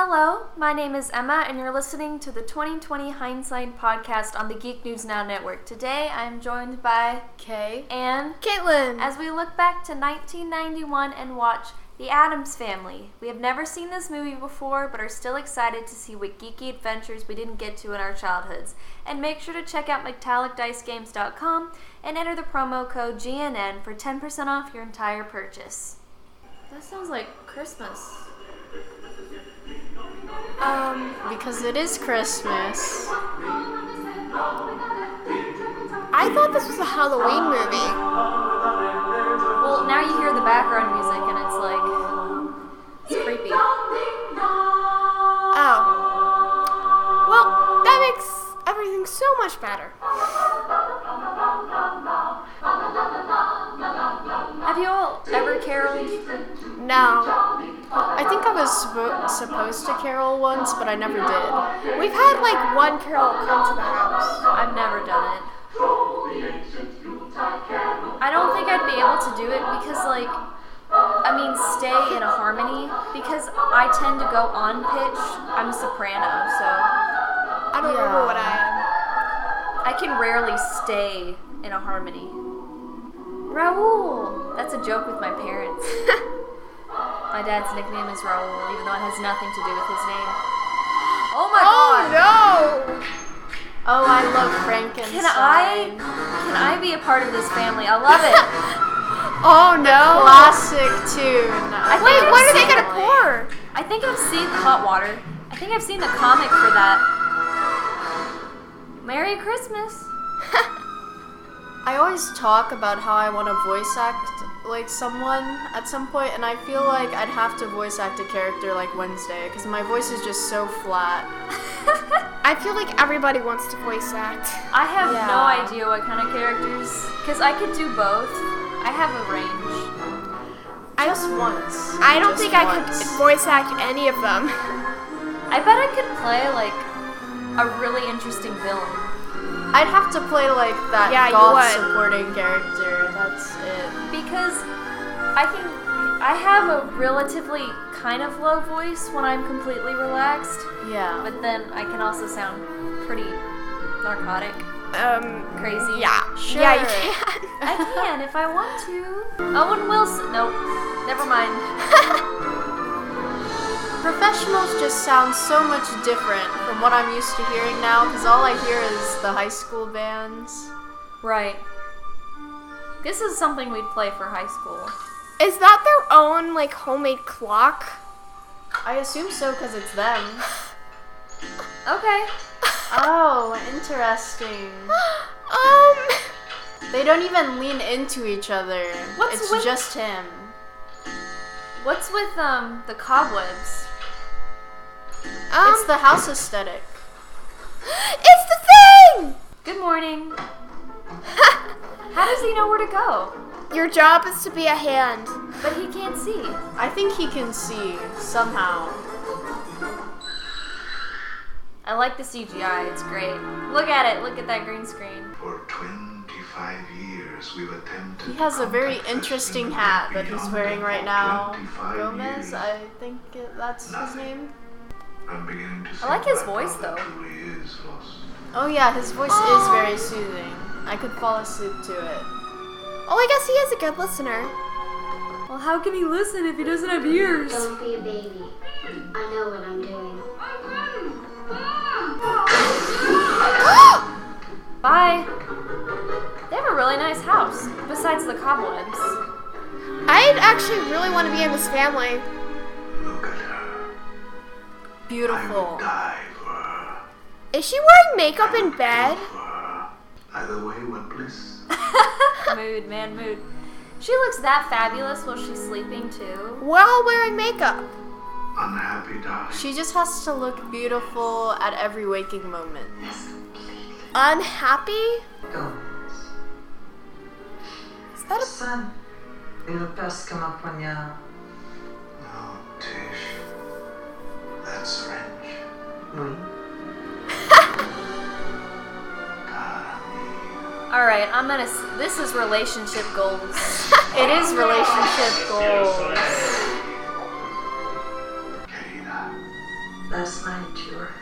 Hello, my name is Emma, and you're listening to the 2020 Hindsight podcast on the Geek News Now network. Today, I'm joined by Kay. and Caitlin. as we look back to 1991 and watch The Addams Family. We have never seen this movie before, but are still excited to see what geeky adventures we didn't get to in our childhoods. And make sure to check out MetallicDiceGames.com and enter the promo code GNN for 10% off your entire purchase. That sounds like Christmas. Um, Because it is Christmas. I thought this was a Halloween movie. Well, now you hear the background music, and it's like. It's creepy. Oh. Well, that makes everything so much better. Have you all ever caroled? No. I think I was suppo- supposed to carol once, but I never did. We've had like one Carol come to the house. I've never done it. I don't think I'd be able to do it because, like, I mean, stay in a harmony because I tend to go on pitch. I'm a soprano, so I don't remember what I am. I can rarely stay in a harmony. Raul! That's a joke with my parents. my dad's nickname is Raul, even though it has nothing to do with his name. Oh my oh, god! Oh no! Oh, I love Frankenstein. Can I can I be a part of this family? I love it. Oh no! Classic tune. I Wait, I've what are they gonna pour? I think I've seen the hot water. I think I've seen the comic for that. Merry Christmas. I always talk about how I want to voice act like someone at some point, and I feel like I'd have to voice act a character like Wednesday because my voice is just so flat. I feel like everybody wants to voice act. I have no idea what kind of characters, because I could do both. I have a range. Just once. I don't Just think I could voice act any of them. I bet I could play like a really interesting villain. I'd have to play like that Yeah, you goth would. supporting character. That's it. because I can I have a relatively kind of low voice when I'm completely relaxed, Yeah. but then I can also sound pretty narcotic, Um, crazy. yeah. Sure. Yeah, you can. I can if I want to. Owen Wilson. Nope. Never mind. Professionals just sound so much different from what I'm used to hearing now because all I hear is the high school bands. Right. This is something we'd play for high school. Is that their own like homemade clock? I assume so because it's them. Okay. Oh, interesting. Um, They don't even lean into each other. What's it's with- just him. What's with um the cobwebs? Um, it's the house aesthetic. it's the thing. Good morning. How does he know where to go? Your job is to be a hand. But he can't see. I think he can see somehow. I like the CGI. It's great. Look at it. Look at that green screen. For 25 years, we've attempted. He has a very interesting hat that he's wearing right now. 25 Gomez, years. I think it, that's his name. I'm beginning to I like his voice, though. Truly is lost. Oh yeah, his voice Oh. is very soothing. I could fall asleep to it. Oh, I guess he is a good listener. Well, how can he listen if he doesn't have ears? Don't be a baby. I know what I'm doing. Bye. They have a really nice house, besides the cobwebs. I'd actually really want to be in this family. Look at her. I would Beautiful. die for her. Is she wearing makeup in bed? For her. Either way, what bliss. mood, man, mood. She looks that fabulous while she's sleeping too. While wearing makeup. Unhappy darling. She just has to look beautiful at every waking moment. Unhappy? Gomez. Is that a Son, et le peste comme un poignard. No, oh, Tish. That's French. Oui. Cara mia. All right, I'm gonna. This is relationship goals. it is relationship goals. Last night you were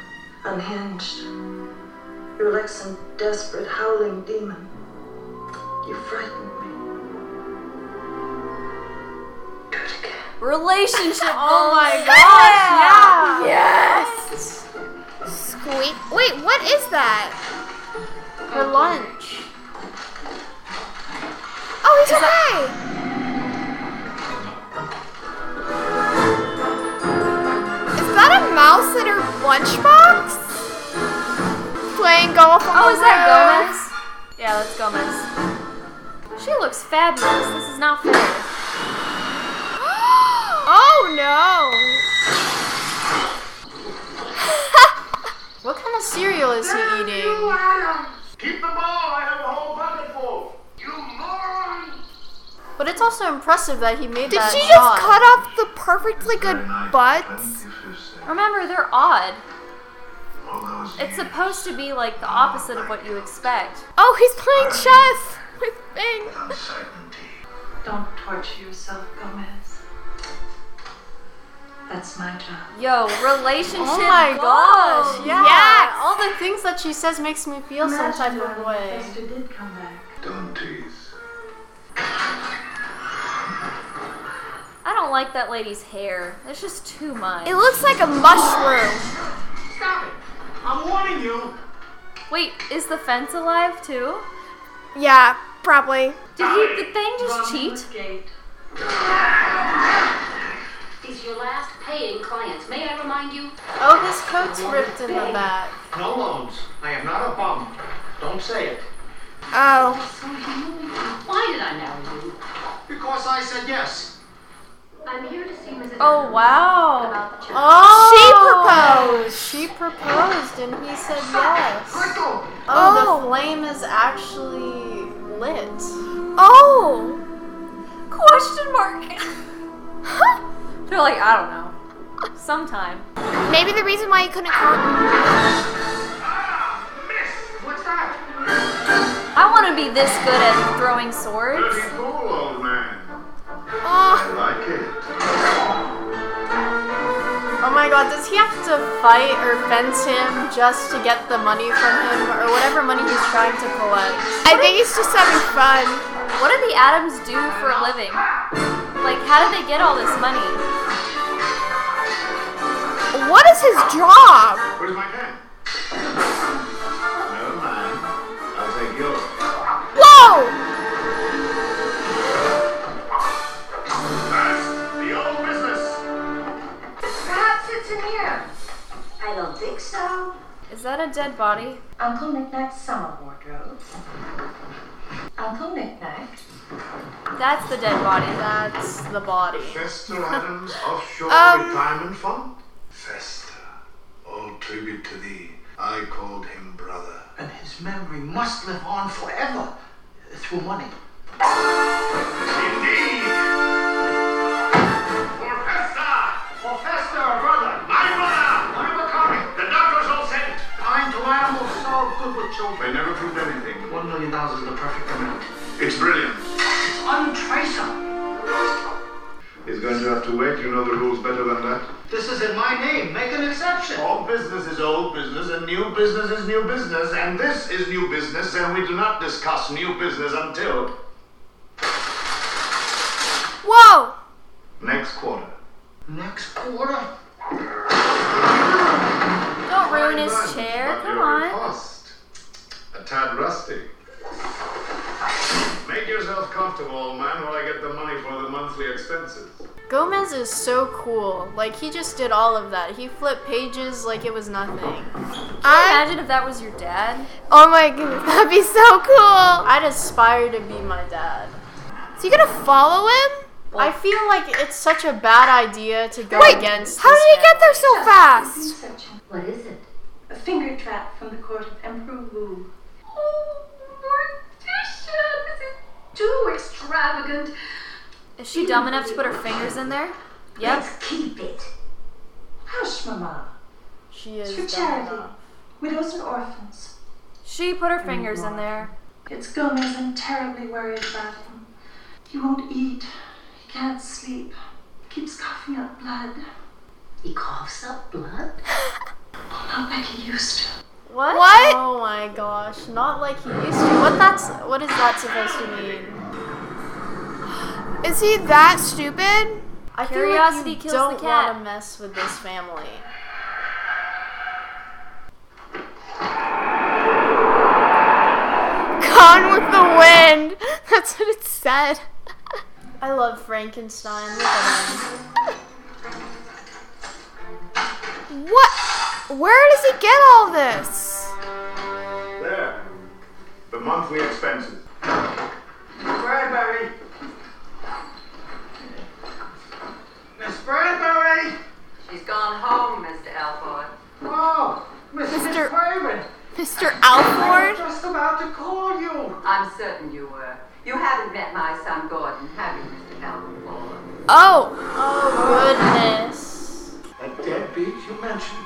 unhinged. You were like some desperate, howling demon. You frightened me. Do it again. Relationship. Oh my gosh, yeah. Yes. Squeak. Wait, what is that? For lunch. Oh, he's okay. Is that a mouse in her lunchbox? Playing golf on Oh, the is that roof. Gomez? Yeah, that's Gomez. She looks fabulous. This is not fair. Oh no. What kind of cereal is he eating? Keep the ball. I have a whole bucket full. You moron! But it's also impressive that he made Did that Did she just shot. cut off the perfectly good butts? Remember, they're odd. It's supposed to be like the opposite of what you expect. Oh, he's playing chess with Bing. uncertainty. Don't torture yourself, Gomez. That's my job. Yo, relationship. Oh my gosh, goals. yeah. Yes. All the things that she says makes me feel some type of way. Esther did come back. Don't tease. I don't like that lady's hair. It's just too much. It looks like a mushroom. Stop it! I'm warning you. Wait, is the fence alive too? Yeah, probably. Did he? the Thing just cheat? Gate. He's your last paying client. May I remind you? Oh, his coat's ripped in the back. No loans. I am not a bum. Don't say it. Oh. Why did I marry you? Because I said yes. I'm here to see Mrs. Oh wow. about the check. Oh, She proposed. She proposed, and he said yes. Let. Oh, the Oh. flame is actually lit. Oh. Question mark. They're like, I don't know. Sometime. Maybe the reason why he couldn't call. Ah, miss. What's that? I want to be this good at throwing swords. Pretty cool, old man. Oh. I like it. Oh my god, does he have to fight or fence him just to get the money from him or whatever money he's trying to collect? I think he's just having fun. What do the Addams do for a living? Like, how do they get all this money? What is his job? Where's my pen? Never mind. I'll take yours. Whoa! That's the old business. Perhaps it's in here. I don't think so. Is that a dead body? Uncle Knickknack's summer wardrobe. Uncle Knickknack. That's the dead body. That's the body. Fester Addams Offshore Um, Retirement Fund? Fester. All tribute to thee. I called him brother. And his memory must live on forever through money. Indeed. For Fester! For Fester, brother. My brother! Oliver Comic. The doctor's all set. Kind to animals, so good with children. They never proved anything. One million dollars is the perfect amount. It's brilliant. It's untraceable. He's going to have to wait. You know the rules better than that. This is in my name. Make an exception. Old business is old business, and new business is new business, and this is new business, and we do not discuss new business until Whoa! next quarter. Next quarter. Don't ruin his chair. Come you're on. Cost. A tad rusty. Make yourself comfortable, old man, while I get the money for the monthly expenses. Gomez is so cool. Like, he just did all of that. He flipped pages like it was nothing. I, Imagine if that was your dad. oh my goodness, that'd be so cool. I'd aspire to be my dad. Is he gonna follow him? I feel like it's such a bad idea to go Wait, against. how this did he get there so fast? What is it? A finger trap from the court of Emperor Wu. Oh, Morticia, this is too extravagant. Is she dumb enough to put her fingers in there? Yep. Let's keep it. Hush, Mama. She is. It's is for charity. enough. Widows and orphans. She put her fingers in there. It's Gomez. I'm terribly worried about him. He won't eat. He can't sleep. He keeps coughing up blood. He coughs up blood. Not like he used to. What? What? Oh my gosh, not like he used to. What that's what is that supposed to mean? Is he that stupid? I Curiosity feel like you kills the don't want to mess with this family. Gone with the wind. That's what it said. I love Frankenstein. Look at him. What? Where does he get all this? There. The monthly expenses. Bradbury! Miss Bradbury! She's gone home, Mr. Alford. Oh, Miss Mr. Craven! Mr. Alford? I was just about to call you. I'm certain you were. You haven't met my son Gordon, have you, Mr. Alford? Oh, Oh goodness. That deadbeat you mentioned.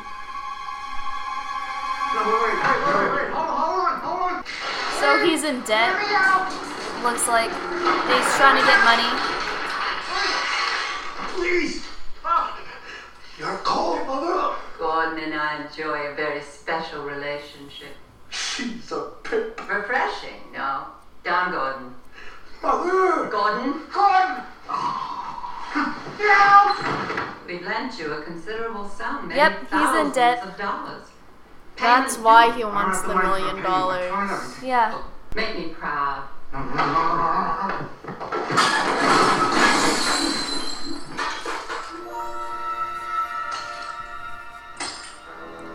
So he's in debt. Let me out! Looks like he's trying to get money. Please! You're cold, Mother. Gordon and I enjoy a very special relationship. She's a pip. Refreshing, no? Don Gordon. Mother! Gordon, Gordon! Get out! we've lent you a considerable sum. many Yep, he's in debt. Of dollars. That's why he wants the million dollars. Yeah. Make me proud.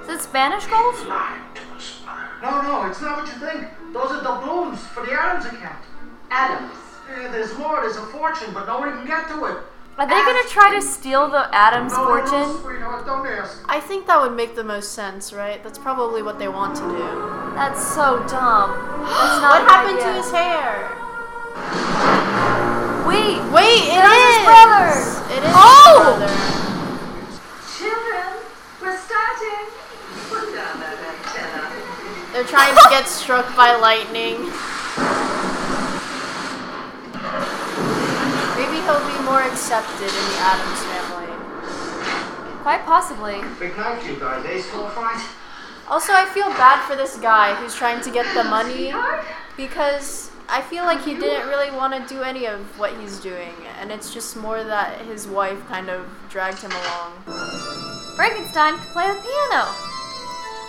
Is it Spanish gold? No, no, it's not what you think. Those are doubloons for the Addams account. Addams. Yeah, there's more, there's a fortune, but nobody can get to it. Are they gonna try to steal the Addams No, no, no, fortune? sweetheart, don't ask. I think that would make the most sense, right? That's probably what they want to do. That's so dumb. That's not What a good happened to his hair? Wait, Wait, it That's is. his brother. It is Oh! his brother. Children, we're starting. Put down that antenna. They're trying to get struck by lightning. he'll be more accepted in the Addams family. quite possibly. Big night you guys, eh, school fight? Also, I feel bad for this guy who's trying to get the money because I feel like he didn't really want to do any of what he's doing, and it's just more that his wife kind of dragged him along. Frankenstein could play the piano.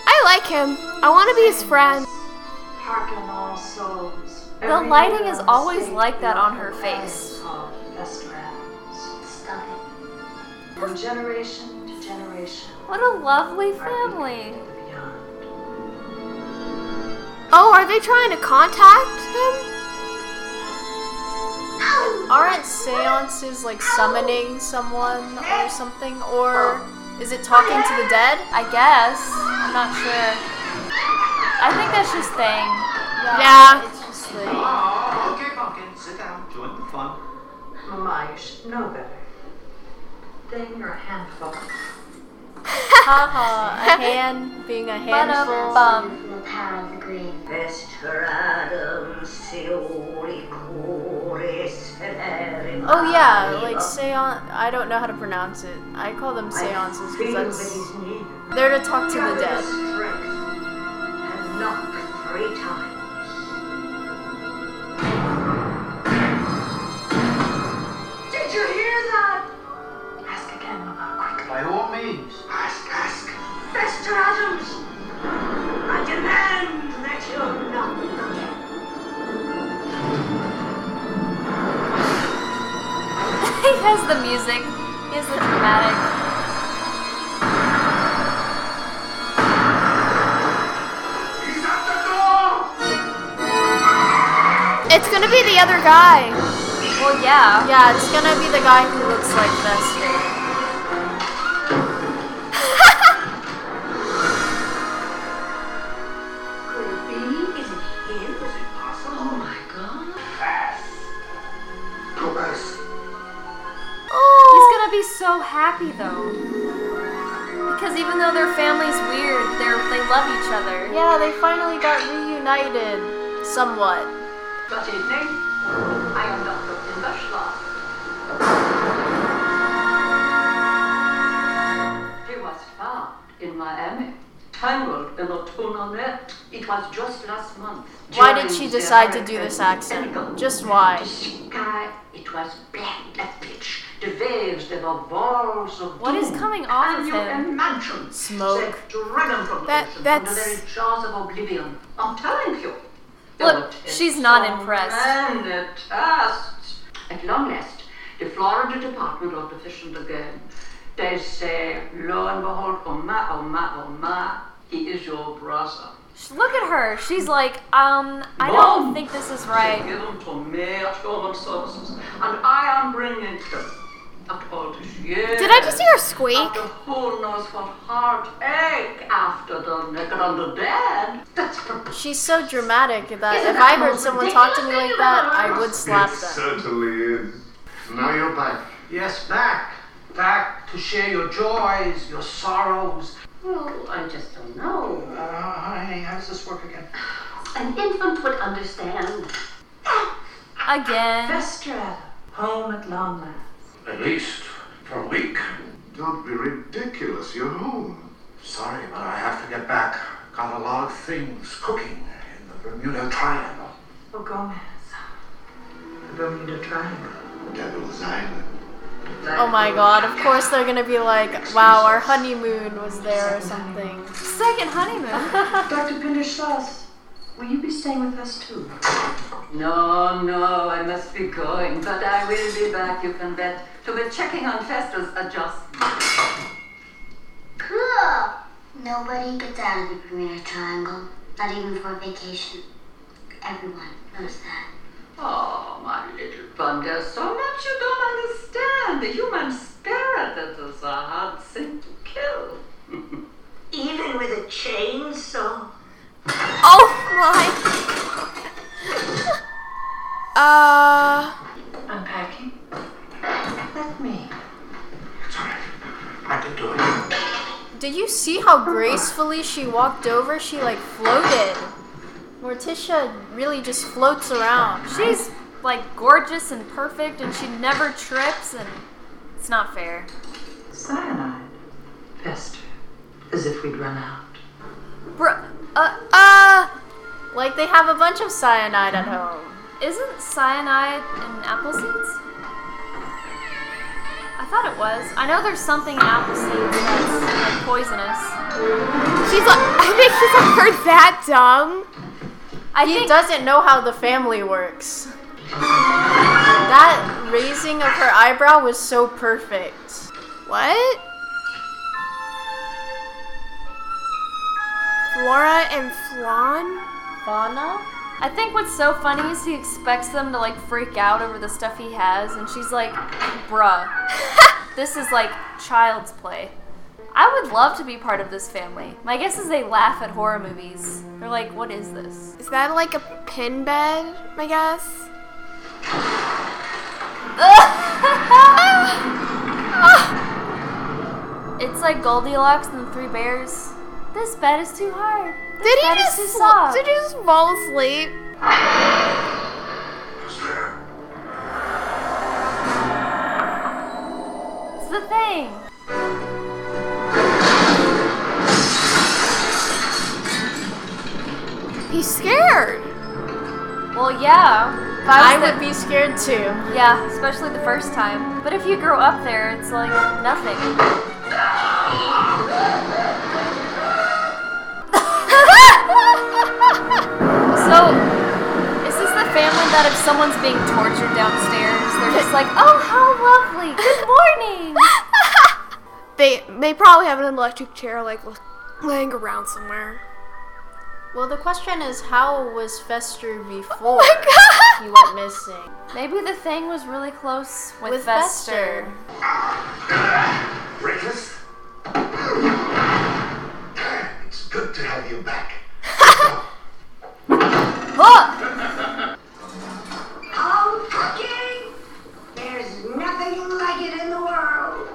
I like him. I want to be his friend. Hearken all souls. The lighting is always like that on her face. Stop it. From generation to generation. What a lovely family. Oh, are they trying to contact him? Aren't seances like summoning someone or something? Or is it talking to the dead? I guess. I'm not sure. I think that's just thing. Yeah. It's just like. Oh Mama, you should know better. Then you're a handful. Haha, a hand being a handful. Bum. From the power of the green. Mr. Addams, Siori Kore Oh yeah, like seance. I don't know how to pronounce it. I call them seances because Feel that that's he's they're to talk to the dead. strength and knock three times. Has the music. He has the dramatic. He's at the door! It's gonna be the other guy. Well, yeah. Yeah, it's gonna be the guy who looks like Fester. So happy though. Because even though their family's weird, they're they love each other. Yeah, they finally got reunited. Somewhat. Good evening. I am Dr. Inverschlag. He was found in Miami. tangled in the tuna net. It was just last month. Why did she decide to do this accent? Just why? The sky, it was black as pitch. The waves, they were walls of What is coming off Can of you him? imagine? Smoke. The dragon from That- that's- the very jaws of oblivion. I'm telling you. Look, she's not impressed. At long last, the Florida Department of the Fish and Game. They say, lo and behold, oh my, oh my, oh he is your brother. Look at her. She's like, um, I don't think this is right. Give him to me Human Services, and I am bringing him. After all years. Did I just hear a squeak? After who knows what heartache after the naked and the dead. That's for She's so dramatic that Isn't if that I heard someone talk to me like that, I ever would It slap them. certainly is. Now you're back. Yes, back. Back to share your joys, your sorrows. Well, I just don't know. Uh, honey, how does this work again? An infant would understand. Again. Vestrad, home at long last. At least for a week. Don't be ridiculous. You're home. Sorry, but I have to get back. Got a lot of things cooking in the Bermuda Triangle. Oh, Gomez. The Bermuda Triangle. Devil's Island. Oh my god, of course they're gonna be like, wow, our honeymoon was there or something. Second honeymoon. Dr. Pinderschloss, will you be staying with us too? No, no, I must be going, but I will be back, you can bet, to be checking on Festus' adjustment. Cool. Nobody gets out of the Bermuda Triangle, not even for a vacation. Everyone knows that. Oh, my little bun, there's so much you don't understand. The human spirit that is a hard thing to kill. Even with a chainsaw. Oh my. Uh. Unpacking? Let me. It's all right. I can do it. Did you see how gracefully she walked over? She like floated. Morticia really just floats around. She's like gorgeous and perfect, and she never trips, and it's not fair. Cyanide. Vester. As if we'd run out. Bruh, uh, uh, like they have a bunch of cyanide at home. Isn't cyanide in apple seeds? I thought it was. I know there's something in apple seeds that's like poisonous. She's like, I think she's like, her that dumb. I He think doesn't know how the family works. That raising of her eyebrow was so perfect. What? Flora and Flan? Fauna? I think what's so funny is he expects them to like freak out over the stuff he has, and she's like, "Bruh, this is like child's play." I would love to be part of this family. My guess is they laugh at horror movies. They're like, "What is this?" Is that like a pin bed, I guess? It's like Goldilocks and the Three Bears. This bed is too hard. This Did he just is too sl- soft. did he just fall asleep? It's the thing. He's scared. Well, yeah. If I would the- be scared too. Yeah, especially the first time. But if you grow up there, it's like nothing. So, is this the family that if someone's being tortured downstairs, they're just like, oh, how lovely, good morning. They they probably have an electric chair like laying around somewhere. Well, the question is, how was Fester oh before my God. he went missing? Maybe the thing was really close with, With Fester. Breakfast? It's good to have you back. Look! Oh, cooking! There's nothing like it in the world.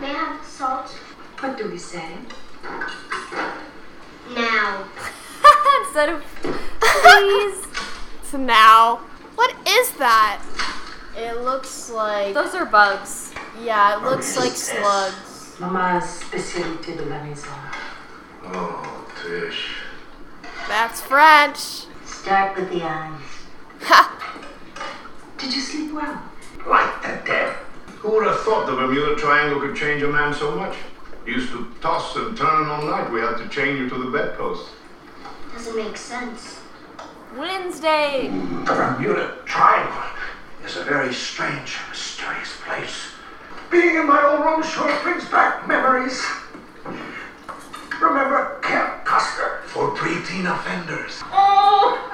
May I have salt? What do we say? Now. Instead of please. So now, what is that? It looks like Those are bugs. yeah, it looks like slugs. Mama's spécialité de la maison. Oh, Tish. That's French. Start with the eyes. Ha! Did you sleep well? Like the dead. Who would have thought the Bermuda Triangle could change a man so much? You used to toss and turn all night. We had to chain you to the bedpost. Doesn't make sense. Wednesday. The Bermuda Triangle is a very strange, mysterious place. Being in my old room sure brings back memories. Remember Camp Custer for preteen offenders.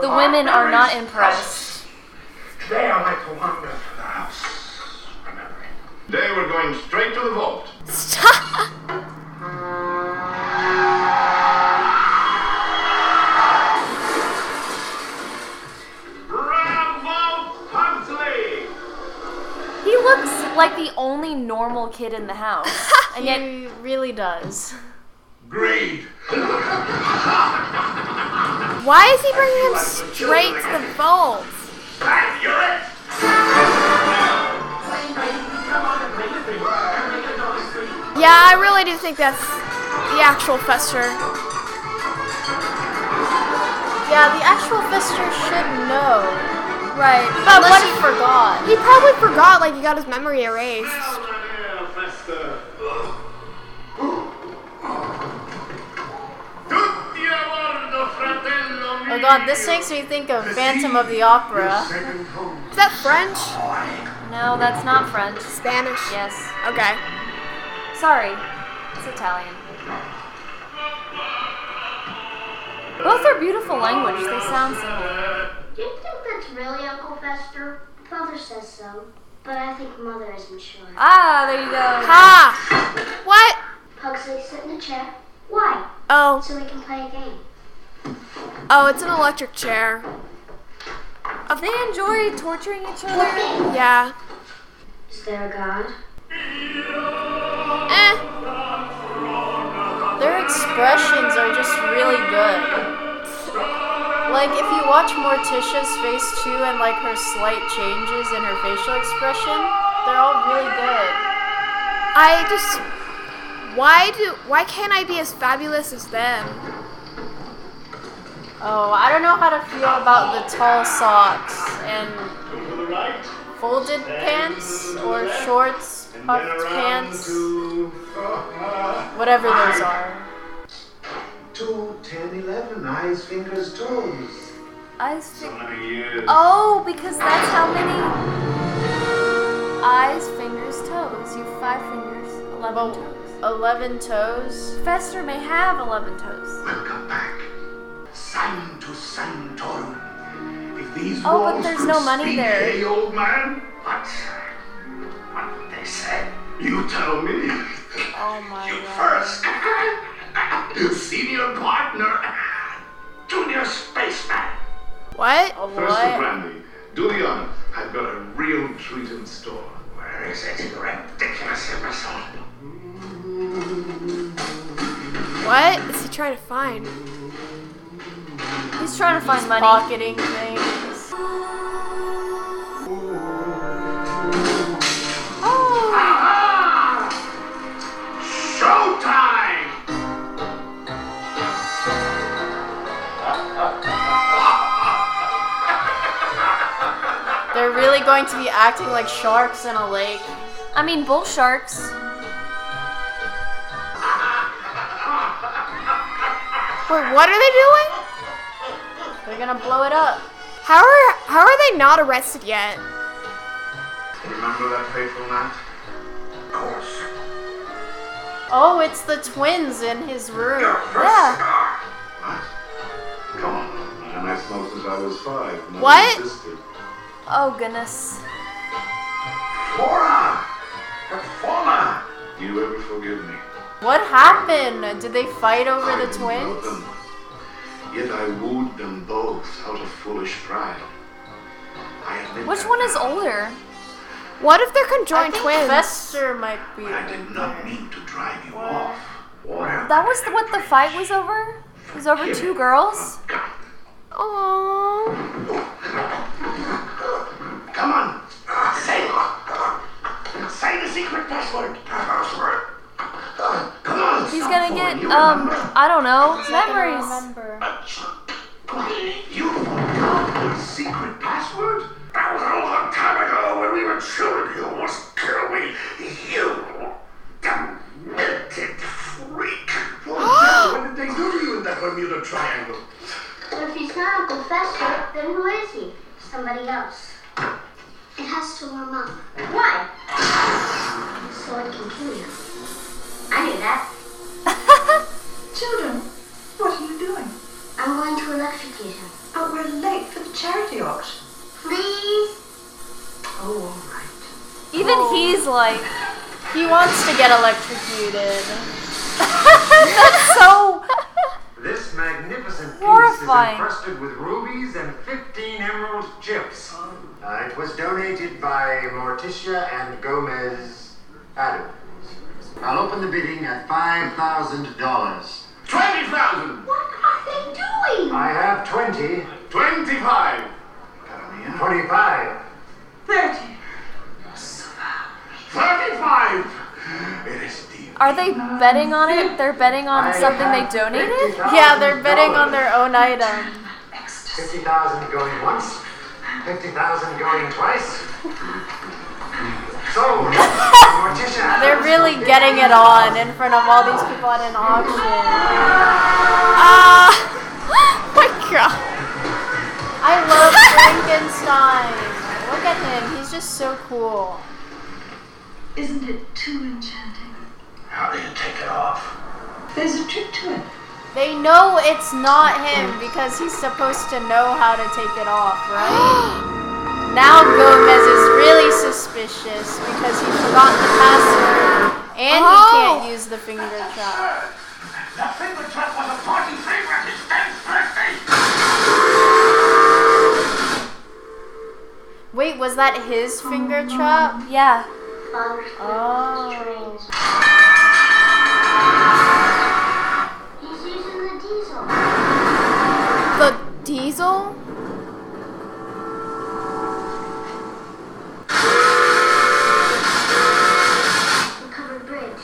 The women are not impressed. Today I like to wander through the house, remembering. Today we're going straight to the vault. Stop. Bravo, Pugsley! He looks like the only normal kid in the house. and yet, He really does. Greed. Why is he bringing him straight to the vault? And you're it. Yeah, I really do think that's the actual Fester. Yeah, the actual Fester should know. Right. But Unless what he if forgot. he probably forgot, like he got his memory erased. Oh god, this makes me think of Phantom of the Opera. Is that French? no, that's not French. Spanish? Yes. Okay. Sorry. It's Italian. Both are beautiful language. They sound similar. Do you think that's really Uncle Fester? Father says so, but I think Mother isn't sure. Ah, there you go. Ha! What? Pugsley, sit in the chair. Why? Oh, So we can play a game. oh, it's an electric chair. Have they enjoy torturing each other. Yeah. Is there a God? Eh. Their expressions are just really good. Like, if you watch Morticia's face too and like her slight changes in her facial expression, they're all really good. I just. Why do? Why can't I be as fabulous as them? Oh, I don't know how to feel about the tall socks and folded pants or shorts, puffed pants, whatever those are. Two, ten, eleven, eyes, fingers, toes. Eyes. Fi- many years. oh, because that's how many eyes, fingers, toes. You have five fingers, eleven Well, toes. 11 toes. Fester may have eleven toes. Welcome back. Sign to Santorum. If these Oh, but walls there's could no money speak, there. Hey, old man. What? What would they say? You tell me. Oh my You god. first. Senior partner. Junior spaceman. What? Oh, First the what? brandy. Do the honor. I've got a real treat in store. Where is it, you ridiculous imbecile? What is he trying to find? He's trying to find money. Pocketing things. Showtime! They're really going to be acting like sharks in a lake. I mean, bull sharks. Wait, what are they doing? They're gonna blow it up. How are how are they not arrested yet? Remember that fateful night? Of course. Oh, it's the twins in his room. Yeah. What? Come on. And I smoked since I was five. What? insisted. Oh goodness. Flora! But fauna! Do you ever forgive me? What happened? Did they fight over I the twins? them. Yet I wooed them both out of foolish pride. I admit Which one is older? What if they're I conjoined think twins? Fester might be. I did not mean to drive you off. Or That was the, what the fight was over? It was over two girls? Oh. Come on! Say it! Say the secret password! Password! Come on! He's gonna get um I don't know memories. Remember. You forgot the secret password? That was a long time ago when we were children. You almost killed me. You demented freak. What did they do to you in that Bermuda Triangle? But if he's not Uncle Fester, then who is he? Somebody else. It has to warm up. Why? So it can kill you. I knew that. Children, what are you doing? I'm going to electrocute him. Oh, we're late for the charity auction. Please? Oh, all right. Even oh. he's like He wants to get electrocuted. that's so This magnificent piece is encrusted with rubies and 15 emerald chips. Uh, it was donated by Morticia and Gomez Addams. I'll open the bidding at $5,000. Twenty thousand! What are they doing? I have 20, Twenty-five! 25. Thirty. Thirty-five! It is deep. Are they betting on it? They're betting on I something they donated? Yeah, they're betting on their own item. 50,000 going once, 50,000 going twice. So, Morticia They're really getting it on in front of all these people at an auction. Ah! my god. I love Frankenstein. Look at him. He's just so cool. Isn't it too enchanting? How do you take it off? There's a trick to it. They know it's not him because he's supposed to know how to take it off, right? now Gomez is really suspicious because he forgot the password and Oh. he can't use the finger trap. That finger trap was a party favorite. It's Ben's birthday. Wait, was that his finger trap? Yeah. Father's Oh. The diesel? Covered bridge.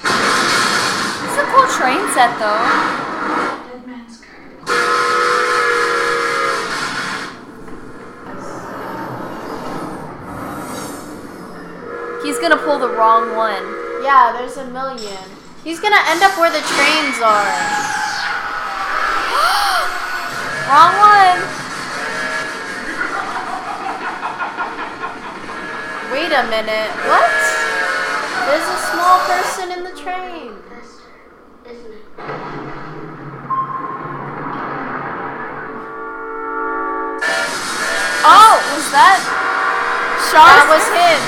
It's a cool train set though. Dead man's curve. He's gonna pull the wrong one. Yeah, there's a million. He's gonna end up where the trains are. Wrong one. Wait a minute. What? There's a small person in the train. Fester, isn't it? Oh, was that? That was him.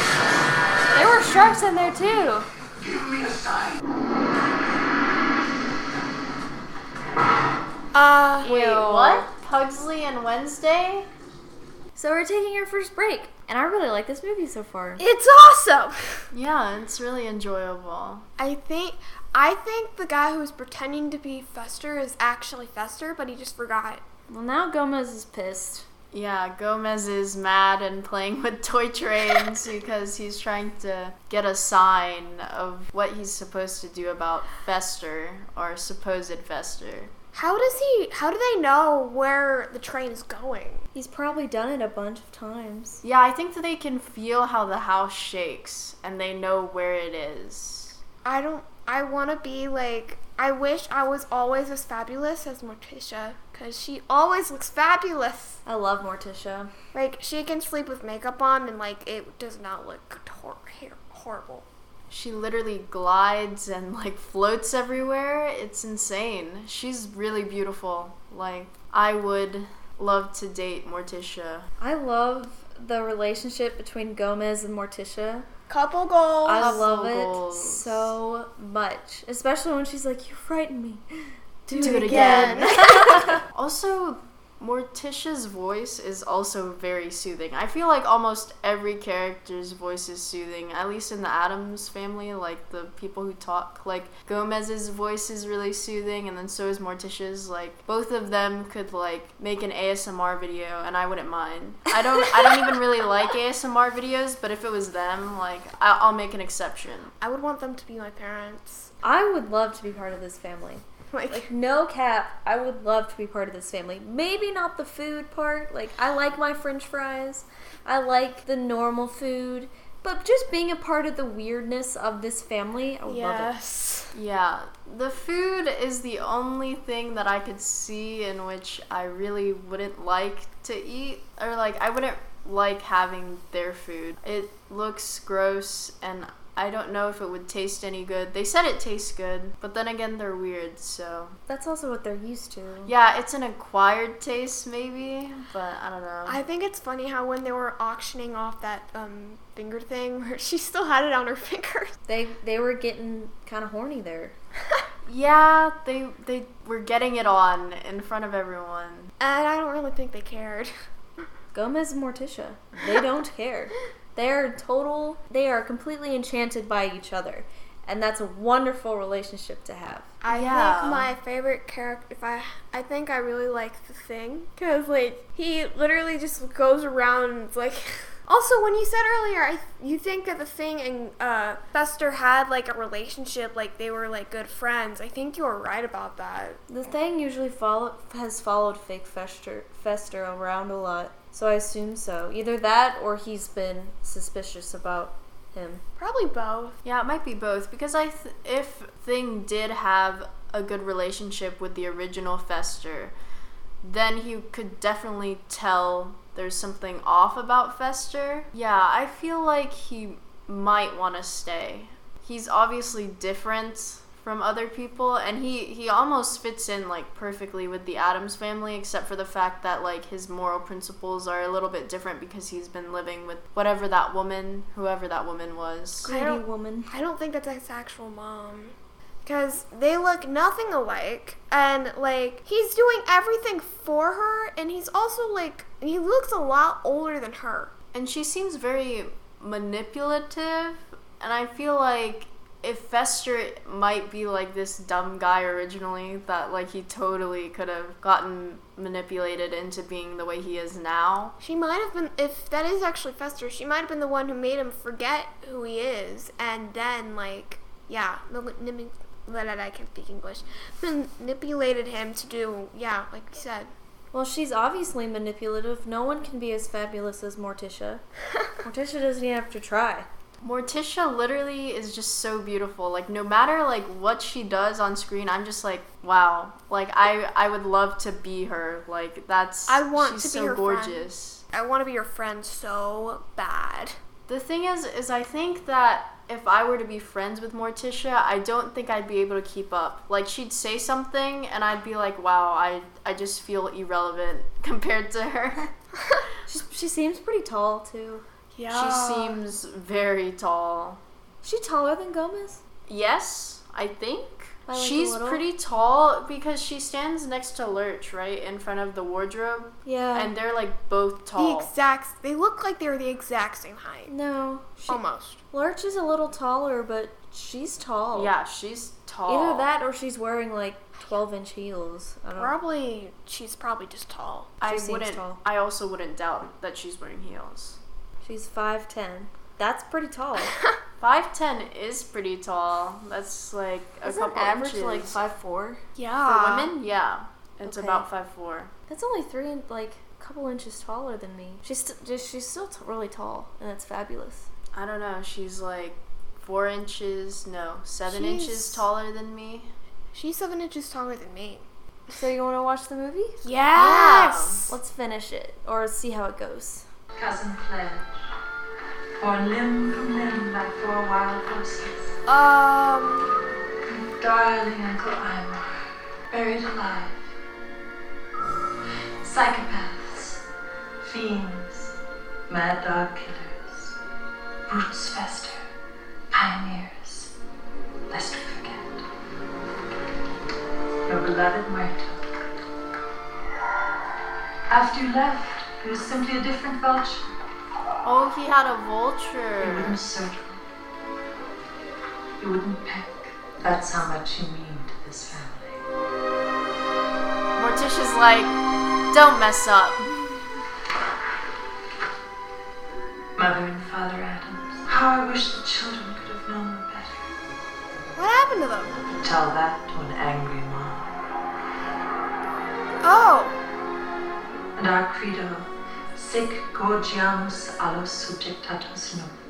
There were sharks in there too. Give me a sign. Uh, Wait, Ew. what? Pugsley and Wednesday? So we're taking our first break, and I really like this movie so far. it's awesome. Yeah, it's really enjoyable. I think I think the guy who's pretending to be Fester is actually Fester, but he just forgot. Well, now Gomez is pissed. Yeah, Gomez is mad and playing with toy trains because he's trying to get a sign of what he's supposed to do about Fester or supposed Fester. How does he? How do they know where the train is going? He's probably done it a bunch of times. Yeah, I think that they can feel how the house shakes and they know where it is. I don't. I want to be like. I wish I was always as fabulous as Morticia, cause she always looks fabulous. I love Morticia. Like she can sleep with makeup on, and like it does not look hor- hor- horrible. She literally glides and like floats everywhere. It's insane. She's really beautiful. Like, I would love to date Morticia. I love the relationship between Gomez and Morticia. Couple goals. I Couple love it goals. so much. Especially when she's like, You frighten me. Do, Do it, it again. Also, Morticia's voice is also very soothing. I feel like almost every character's voice is soothing, at least in the Addams family, like the people who talk. Like Gomez's voice is really soothing, and then so is Morticia's. Like both of them could like make an ASMR video, and I wouldn't mind. I don't. I don't even really like ASMR videos, but if it was them, like I- I'll make an exception. I would want them to be my parents. I would love to be part of this family. Like, Like no cap, I would love to be part of this family. Maybe not the food part. Like I like my french fries. I like the normal food, but just being a part of the weirdness of this family, I would love it. yes. Yeah, the food is the only thing that I could see in which I really wouldn't like to eat, or like I wouldn't like having their food. It looks gross, and I don't know if it would taste any good. They said it tastes good, but then again, they're weird, so. That's also what they're used to. Yeah, it's an acquired taste, maybe, but I don't know. I think it's funny how when they were auctioning off that um, finger thing, where she still had it on her finger. They they were getting kind of horny there. yeah, they they were getting it on in front of everyone. And I don't really think they cared. Gomez and Morticia, they don't care. They are total. They are completely enchanted by each other, and that's a wonderful relationship to have. I Yeah. think my favorite character, if I, I think I really like the thing, cause like he literally just goes around like. Also, when you said earlier, I you think that the thing and uh, Fester had like a relationship, like they were like good friends. I think you were right about that. The thing usually follow, has followed fake Fester, Fester around a lot, so I assume so. Either that or he's been suspicious about him. Probably both. Yeah, it might be both because I th- if Thing did have a good relationship with the original Fester, then he could definitely tell there's something off about Fester. Yeah, I feel like he might want to stay. He's obviously different from other people and he he almost fits in like perfectly with the Addams family except for the fact that like his moral principles are a little bit different because he's been living with whatever that woman, whoever that woman was. I Greedy don't- woman. I don't think that's his actual mom. Because they look nothing alike. And, like, he's doing everything for her. And he's also, like, he looks a lot older than her. and she seems very manipulative and i feel like if fester might be like this dumb guy originally that like he totally could have gotten manipulated into being the way he is now She might have been, if that is actually Fester, she might have been the one who made him forget who he is. And then, like, yeah, mani- nimi- blah, blah, blah, I can't speak English. Manipulated him to do, yeah, like you said. Well, she's obviously manipulative. No one can be as fabulous as Morticia. Morticia doesn't even have to try. Morticia literally is just so beautiful like no matter like what she does on screen i'm just like wow like i i would love to be her like that's I want she's to be so her friend. gorgeous I want to be your friend so bad. The thing is, is I think that if I were to be friends with Morticia, I don't think I'd be able to keep up. Like she'd say something, and I'd be like, "Wow, I I just feel irrelevant compared to her." She's, she seems pretty tall too. Yeah. she seems very tall. Is she taller than Gomez? Yes, I think like, she's pretty tall because she stands next to Lurch, right in front of the wardrobe, Yeah. and they're like both tall. The exact, they look like they're the exact same height. no. She, Almost. Lurch is a little taller, but she's tall. yeah, she's tall. Either that or she's wearing like 12 inch heels. I don't Probably, she's probably just tall. I She seems wouldn't. tall. I also wouldn't doubt that she's wearing heels. She's 5'10. That's pretty tall. Five ten is pretty tall. That's like a Isn't couple average inches. like 5'4? Yeah. For women, yeah, it's Okay. about five four. That's only three, in- like, a couple inches taller than me. She's st- just she's still t- really tall, and that's fabulous. I don't know. She's like four inches, no, seven inches taller than me. She's seven inches taller than me. So you want to watch the movie? Yes. Let's finish it or see how it goes. Cousin Pledge, or limb from limb by four wild horses. Um. Darling Uncle Imar, buried alive. Psychopaths, fiends, mad dog killers, brutes fester, pioneers, lest we forget. Your beloved Myrtle. After you left, he was simply a different vulture. Oh, he had a You vulture. wouldn't circle. You wouldn't peck. That's how much you mean to this family. Morticia's like, don't mess up. Mother and Father Addams. How I wish the children could have known better. What happened to them? Tell that to an angry mom. Oh, And our credo, sic gorgiamus allos subjectatus nunc.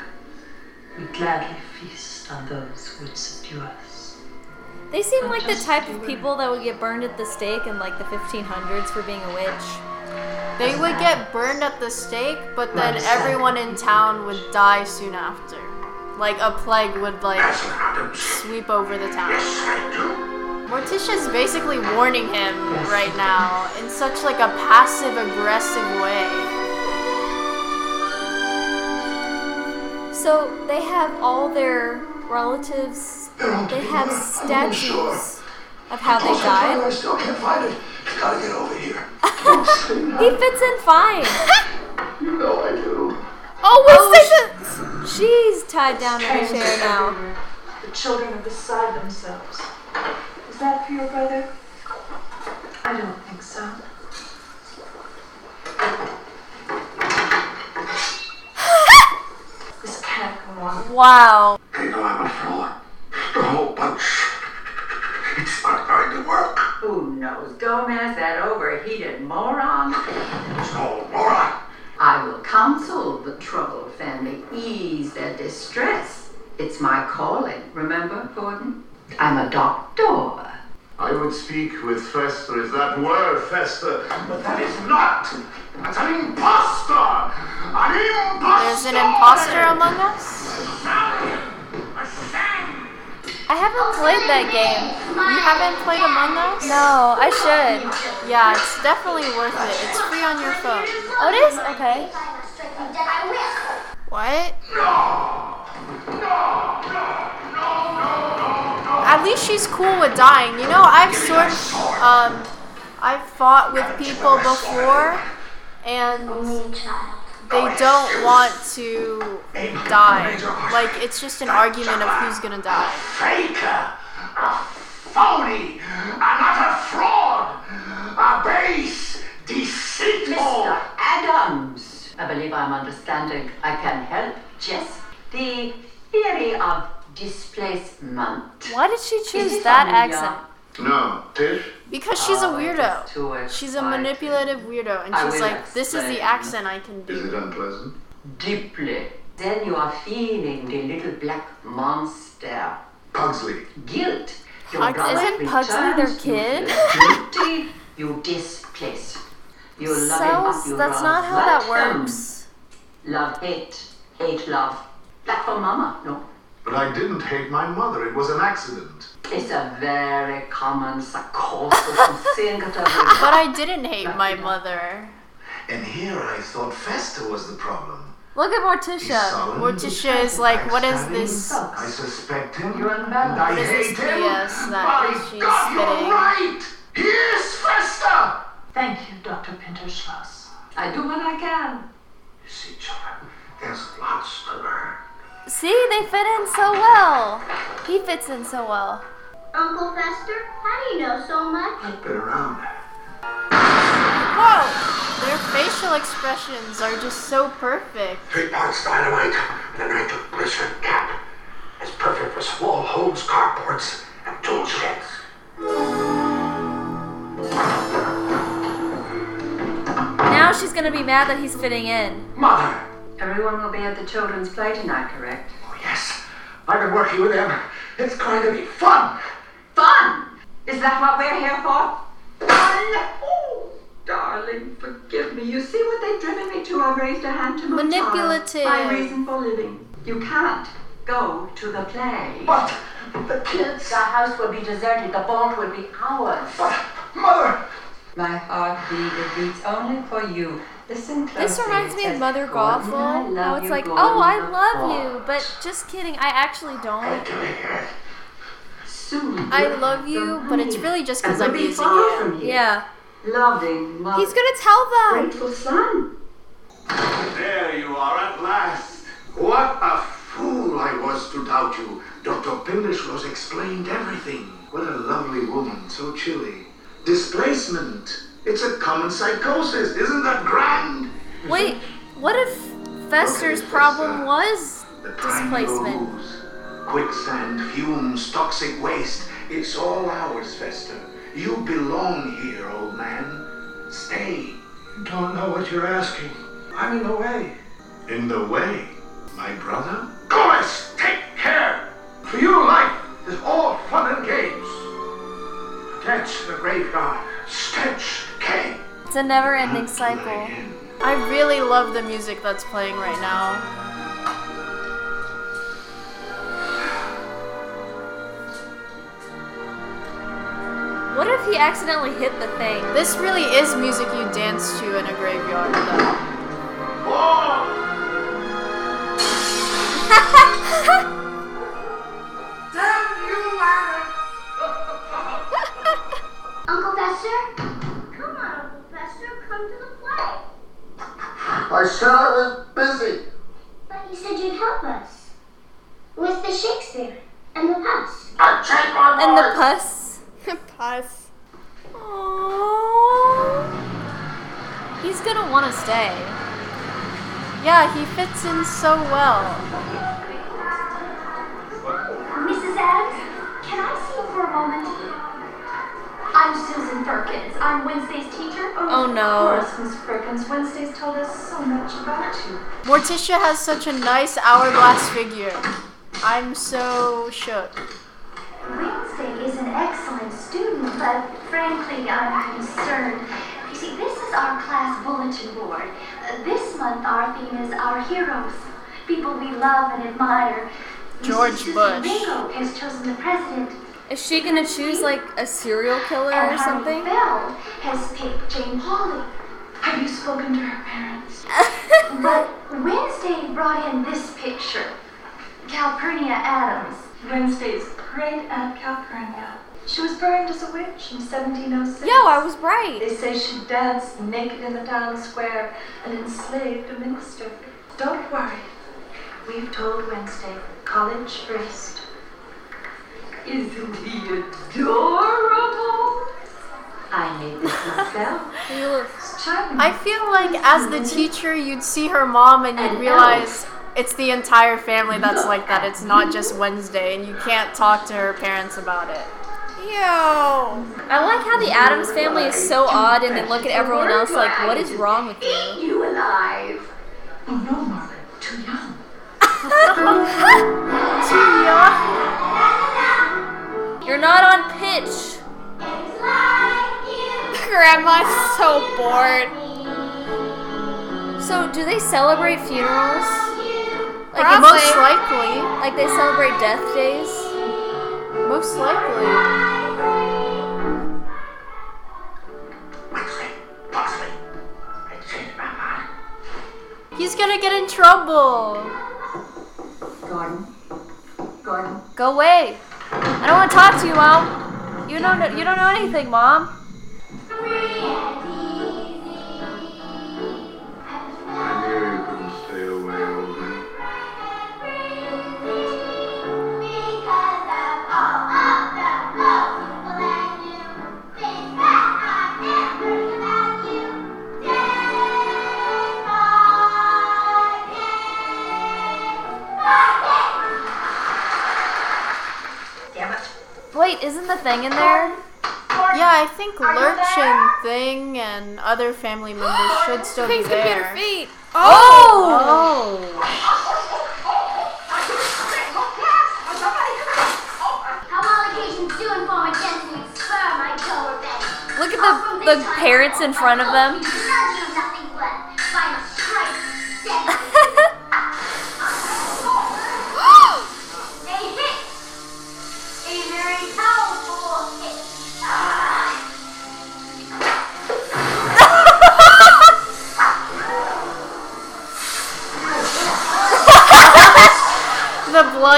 We gladly feast on those who would subdue us. They seem like the type of people that would get burned at the stake in like the 1500s for being a witch. They would get burned at the stake, but then everyone in town would die soon after. Like a plague would like sweep over the town. Yes, I do. Morticia's basically warning him right now in such like a passive aggressive way. So they have all their relatives. They have statues of how they died. I still can't find it. Gotta get over here. He fits in fine. You know I do. Oh, oh She's tied down in a chair now. The children are beside themselves. Is that for your brother? I don't think so. this can't go on. Wow. They know I'm a fraud. The whole bunch. It's not going to work. Who knows? Gomez, that overheated moron. It's called moron. I will counsel the troubled family, ease their distress. It's my calling, remember, Gordon? I'm a doctor. I would speak with Fester. if that were Fester? But that is not. That's an imposter. An imposter. There's an imposter among us? A sham. I haven't played that game. You haven't played Among Us? No, I should. Yeah, it's definitely worth it. It's free on your phone. Oh, it is? Okay. What? No. No. No. No. No. At least she's cool with dying. You know, I've sort of, um I've fought with people before and they don't want to die. Like it's just an argument of who's gonna die. faker, a phony, an utter fraud, a base, deceitful. Mr. Addams. I believe I'm understanding. I can help. Yes. The theory of displacement. Why did she choose that familiar? accent? No, Tish? Because she's a Oh, it is weirdo. too She's a manipulative weirdo and she's like, this is the accent I can do." Is it unpleasant? Deeply. Then you are feeling the little black monster. Pugsley. Guilt. Your Pug- isn't Pugsley their kid? feel Guilty. You displace. You love him up. You that's not how that works. Love, hate. Hate, love. That for mama, no? But I didn't hate my mother. It was an accident. It's a very common psychosis and think But I didn't hate my mother. And here I thought Fester was the problem. Look at He's Morticia. Morticia is like, what is this? I suspect him. You're and unbalanced. I What is hate this him. BS that By she's God, you're right. He is Fester. Thank you, Dr. Pinder-Schloss. I do what I can. You see, children, there's lots to learn. See, they fit in so well. He fits in so well. Uncle Fester, how do you know so much? I've been around. Whoa! Their facial expressions are just so perfect. Three pounds dynamite and a nitroglycerin cap. It's perfect for small homes, carports, and tool sheds. Now she's gonna be mad that he's fitting in. Mother. Everyone will be at the children's play tonight, correct? Oh, yes. I've been working with them. It's going to be fun. Fun! Is that what we're here for? Fun! Oh, darling, forgive me. You see what they've driven me to? I've raised a hand to my Manipulative. child. My reason for living. You can't go to the play. But the kids. The house will be deserted. The vault will be ours. But, Mother. My heart beat, it beats only for you. Listen closely. This reminds me of Mother Gothel. I How it's like, oh, I love you, but just kidding, I actually don't. Doing it. Soon. I love you, but it's really just because I'm we'll using far you. Yeah. loving mother, He's gonna tell them. grateful son. There you are at last. What a fool I was to doubt you. Dr. Pinder-Schloss explained everything. What a lovely woman, so chilly. Displacement. It's a common psychosis. Isn't that grand? Wait, what if Fester's Okay, problem Fester. was The triangle displacement? ooze. Quicksand, fumes, toxic waste. It's all ours, Fester. You belong here, old man. Stay. You don't know what you're asking. I'm in the way. In the way, my brother? Gomez, take care! For you, life is all fun and games. Catch the graveyard. Stench came. It's a never ending cycle. I really love the music that's playing right now. What if he accidentally hit the thing? This really is music you dance to in a graveyard, though. I said I was busy. But you said you'd help us. With the Shakespeare and the pus. I changed my And the mind. pus. Pus. Aww. He's gonna want to stay. Yeah, he fits in so well. Susan Perkins. I'm Wednesday's teacher. Oh, no. Of course, Miss Perkins. Wednesday's told us so much about you. Morticia has such a nice hourglass figure. I'm so shook. Wednesday is an excellent student, but frankly, I'm concerned. You see, this is our class bulletin board. Uh, this month, our theme is our heroes, people we love and admire. George Sister Bush. Ringo has chosen the president. Is she gonna choose like a serial killer And or something? Bell has picked Jane Pauley. Have you spoken to her parents? But Wednesday brought in this picture. Calpurnia Addams, Wednesday's great aunt Calpurnia. She was burned as a witch in 1706. Yo, I was right. They say she danced naked in the town square and enslaved a minister. Don't worry. We've told Wednesday, college first. Isn't he adorable? I made this myself. Looks. Charming. I feel like as the teacher, you'd see her mom and you'd realize it's the entire family that's like that. It's not just Wednesday, and you can't talk to her parents about it. Yo. I like how the Addams family is so odd, and they look at everyone else like, "What is wrong with you?" you alive. Oh no, Margaret, too young. too young. You're not on pitch. Grandma's so bored. So, do they celebrate funerals? Like, Probably. Most likely. like they celebrate death days? Most likely. Wednesday, Bosley. I changed my mind. He's gonna get in trouble. Gordon, Gordon, Go away. I don't want to talk to you, mom. You don't. know- You don't know anything, mom. Isn't the thing in there? Yeah, I think Lurch and Thing and other family members should still be Things computer there. feet. Oh! Homologations do inform against me. Sperm, I tell Rebecca. Look at the the parents in front of them.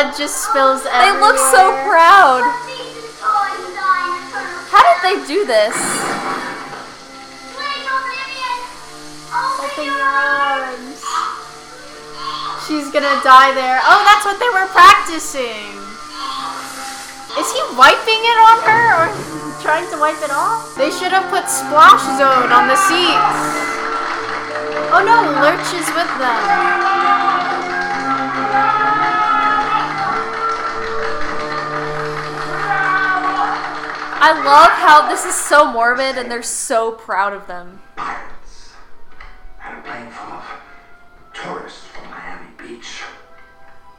blood just spills everywhere. They look so proud. How did they do this? Open your arms. She's gonna die there. Oh, that's what they were practicing. Is he wiping it on her or trying to wipe it off? They should have put splash zone on the seats. Oh no, Lurch is with them. I love how this is so morbid and they're so proud of them. Pirates. And a plane full of tourists from Miami Beach.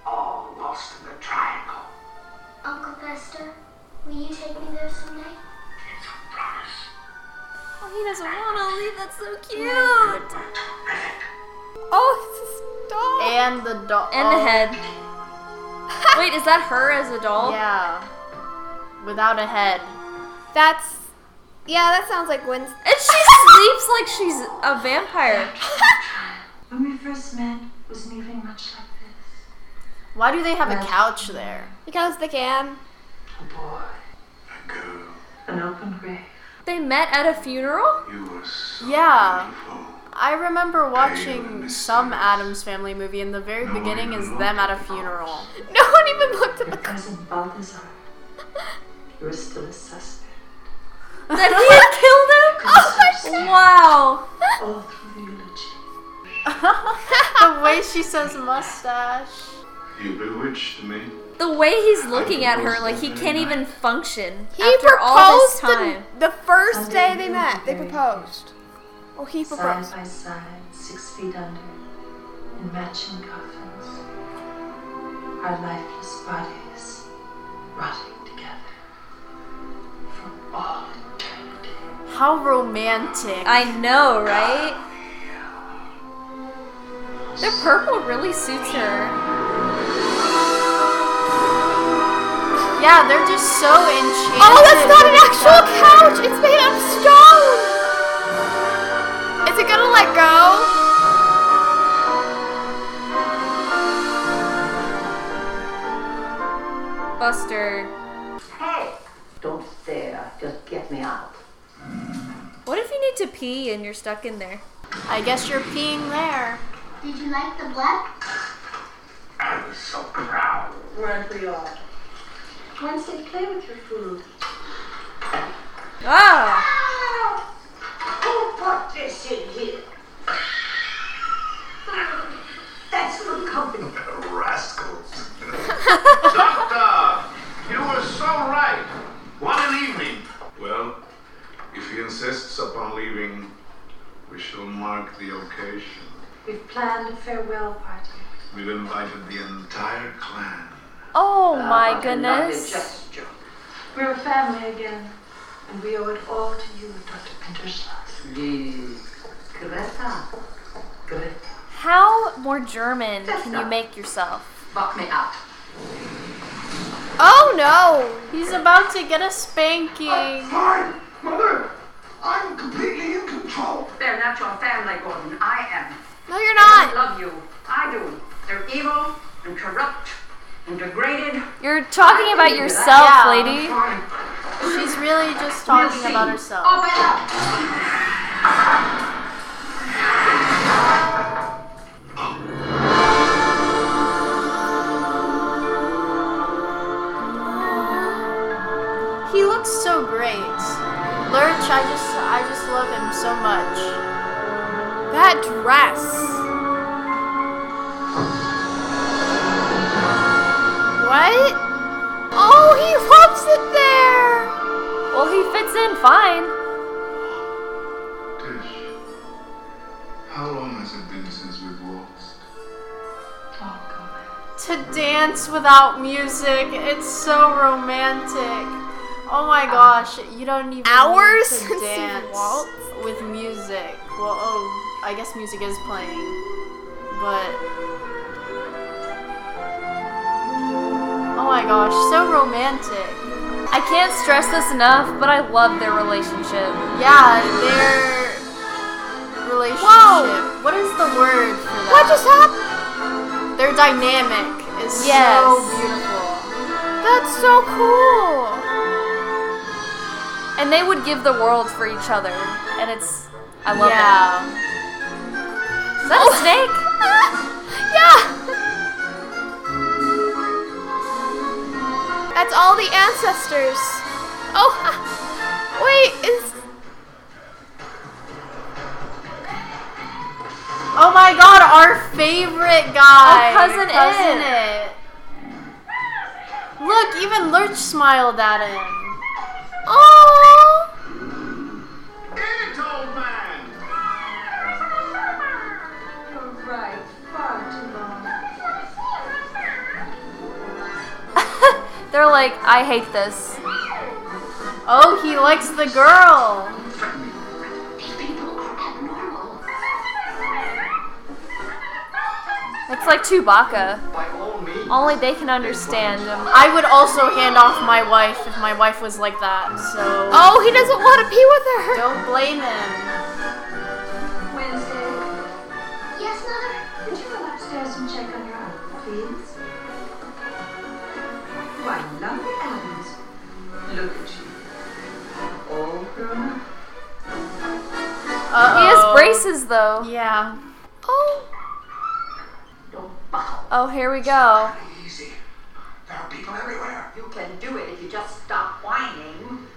All lost in the triangle. Uncle Fester, will you take me there someday? It's a promise. Oh, he doesn't want to leave. That's so cute. Oh, it's a dog. And the doll. And the head. Wait, is that her as a doll? Yeah. Without a head. That's. Yeah, that sounds like Wednesday. And she sleeps like she's a vampire. When we first met, was anything much like this? Why do they have a couch there? Because they can. A boy, A girl. an open grave. They met at a funeral? You were so Yeah. beautiful. I remember watching some Addams Family movie, and the very beginning is them at a funeral. No one even looked at the. cousin Balthazar. You were still a suspect. That he had killed him? Oh wow. All through the eulogy. the way she says mustache. You bewitched me. The way he's looking at her, like he can't even function He after all this time. the, the first day they met. They be buried proposed. Oh, he Side proposed. by side, six feet under, in matching coffins. Our lifeless bodies rotting together for all eternity. How romantic. I know, right? The purple really suits her. Yeah, they're just so enchanted. Oh, that's not an actual each couch. It's made out of stone. Is it gonna let go? Buster. Hey! Don't stare. Just get me out. What if you need to pee and you're stuck in there? I guess you're peeing there. Did you like the blood? I was so proud. Weren't we all? Wednesday, play with your food. Ah! Who put this in here? That's good company. Rascals. Doctor, you were so right. What an evening. Well, if he insists upon leaving, we shall mark the occasion. We've planned a farewell party. We've invited the entire clan. Oh ah, my What a goodness. gesture. We're a family again, and we owe it all to you, Dr. Pinder-Schloss. Please. Greta. Greta. How more German can you make yourself? Buck me up. Oh no. He's about to get a spanking. Oh, fine, Mother. I'm completely in control. They're not your family, Gordon. I am. No, you're not. I not. love you. I do. They're evil and corrupt and degraded. You're talking about yourself, Yeah. lady. She's really just talking We'll about herself. Open up. Dress. What? Oh, he loves it there. Well, he fits in fine. Tish, how long has it been since we've waltzed? Oh, God. To dance without music, it's so romantic. Oh my gosh, you don't even Hours need to you've dance waltzed? with music. Well, oh, I guess music is playing, but oh my gosh, so romantic. I can't stress this enough, but I love their relationship. Yeah, their relationship. Whoa! What is the word for that? What just happened? Their dynamic is Yes. so beautiful. That's so cool. And they would give the world for each other. And it's. I love yeah. that. Is that oh. a snake? yeah! That's all the ancestors. Oh, ah. wait, is. Oh my god, our favorite guy! Oh, cousin, cousin Itt. it. Look, even Lurch smiled at him. Oh! They're like, I hate this. Oh, he likes the girl. People are abnormal. It's like Chewbacca. Only they can understand him. I would also hand off my wife if my wife was like that. So oh, he doesn't want to pee with her. don't blame him. Uh-oh. He has braces though. Yeah. Oh, Oh, here we go. Easy. There are people everywhere. You can do it if you just stop whining.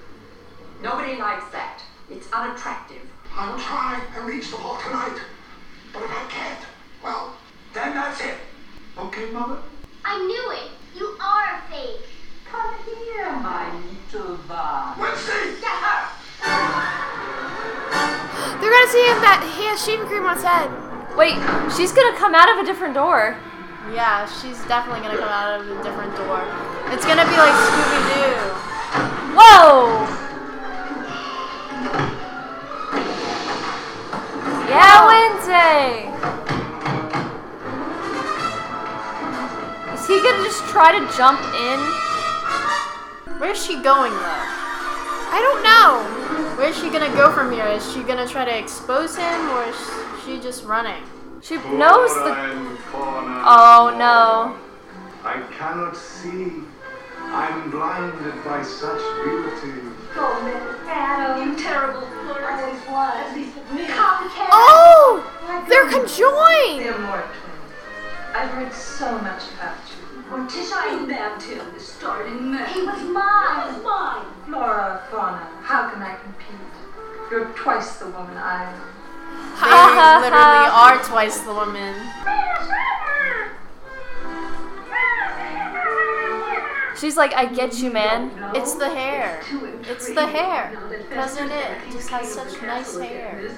Nobody likes that. It's unattractive. I'll try and reach the ball tonight. But if I can't, well, then that's it. Okay, Mother? I knew it. You are a fake. Come here, my little Van. Wednesday! Get her! They're gonna see him that he has shaving cream on his head. Wait, she's gonna come out of a different door. Yeah, she's definitely gonna come out of a different door. It's gonna be like Scooby Doo. Whoa! Yeah, Wednesday! Is he gonna just try to jump in? Where's she going though? I don't know. Where's she gonna go from here? Is she gonna try to expose him or is she just running? She knows the. I'm. Oh no. I cannot see. I'm blinded by such beauty. Oh, go, Miss Adam. You terrible flirt. Always was. At least with me. Copycat. Oh, they're conjoined. They're. I've heard so much about you. Morticia, I nabbed him the starting man. He was mine. He was mine. Flora, fauna, how can I compete? You're twice the woman I am. They literally are twice the woman. She's like, I get you, man. It's the hair. It's the hair. Doesn't It just has such nice hair.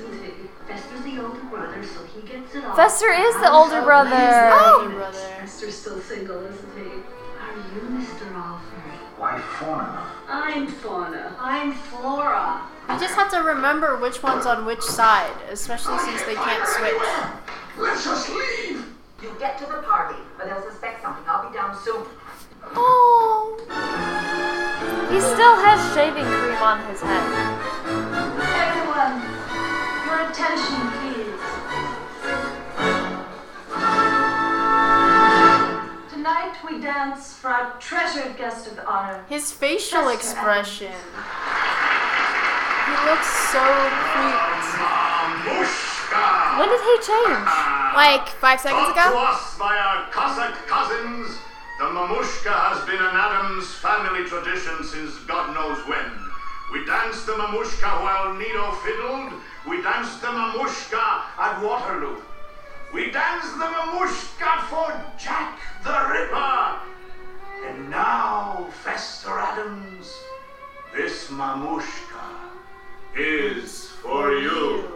Fester's the older brother, so he gets it all. Fester is the oh! older brother. Older brother. Fester's still single, isn't he? Are you Mr. Alfred? Why fauna? I'm Fauna. I'm Flora. You just have to remember which one's on which side, especially since they can't switch. Let's just leave! You get to the party, or they'll suspect something. I'll be down soon. Oh, He still has shaving cream on his head. Everyone, your attention, please. Tonight we dance for our treasured guest of honor. His facial Fester expression. He looks so cute. Mamushka! When did he change? like five seconds Brought to ago. us by our Cossack cousins, the mamushka has been an Addams family tradition since God knows when. We danced the mamushka while Nero fiddled. We danced the mamushka at Waterloo. We danced the mamushka for Jack the Ripper. And now, Fester Addams, this mamushka is for you.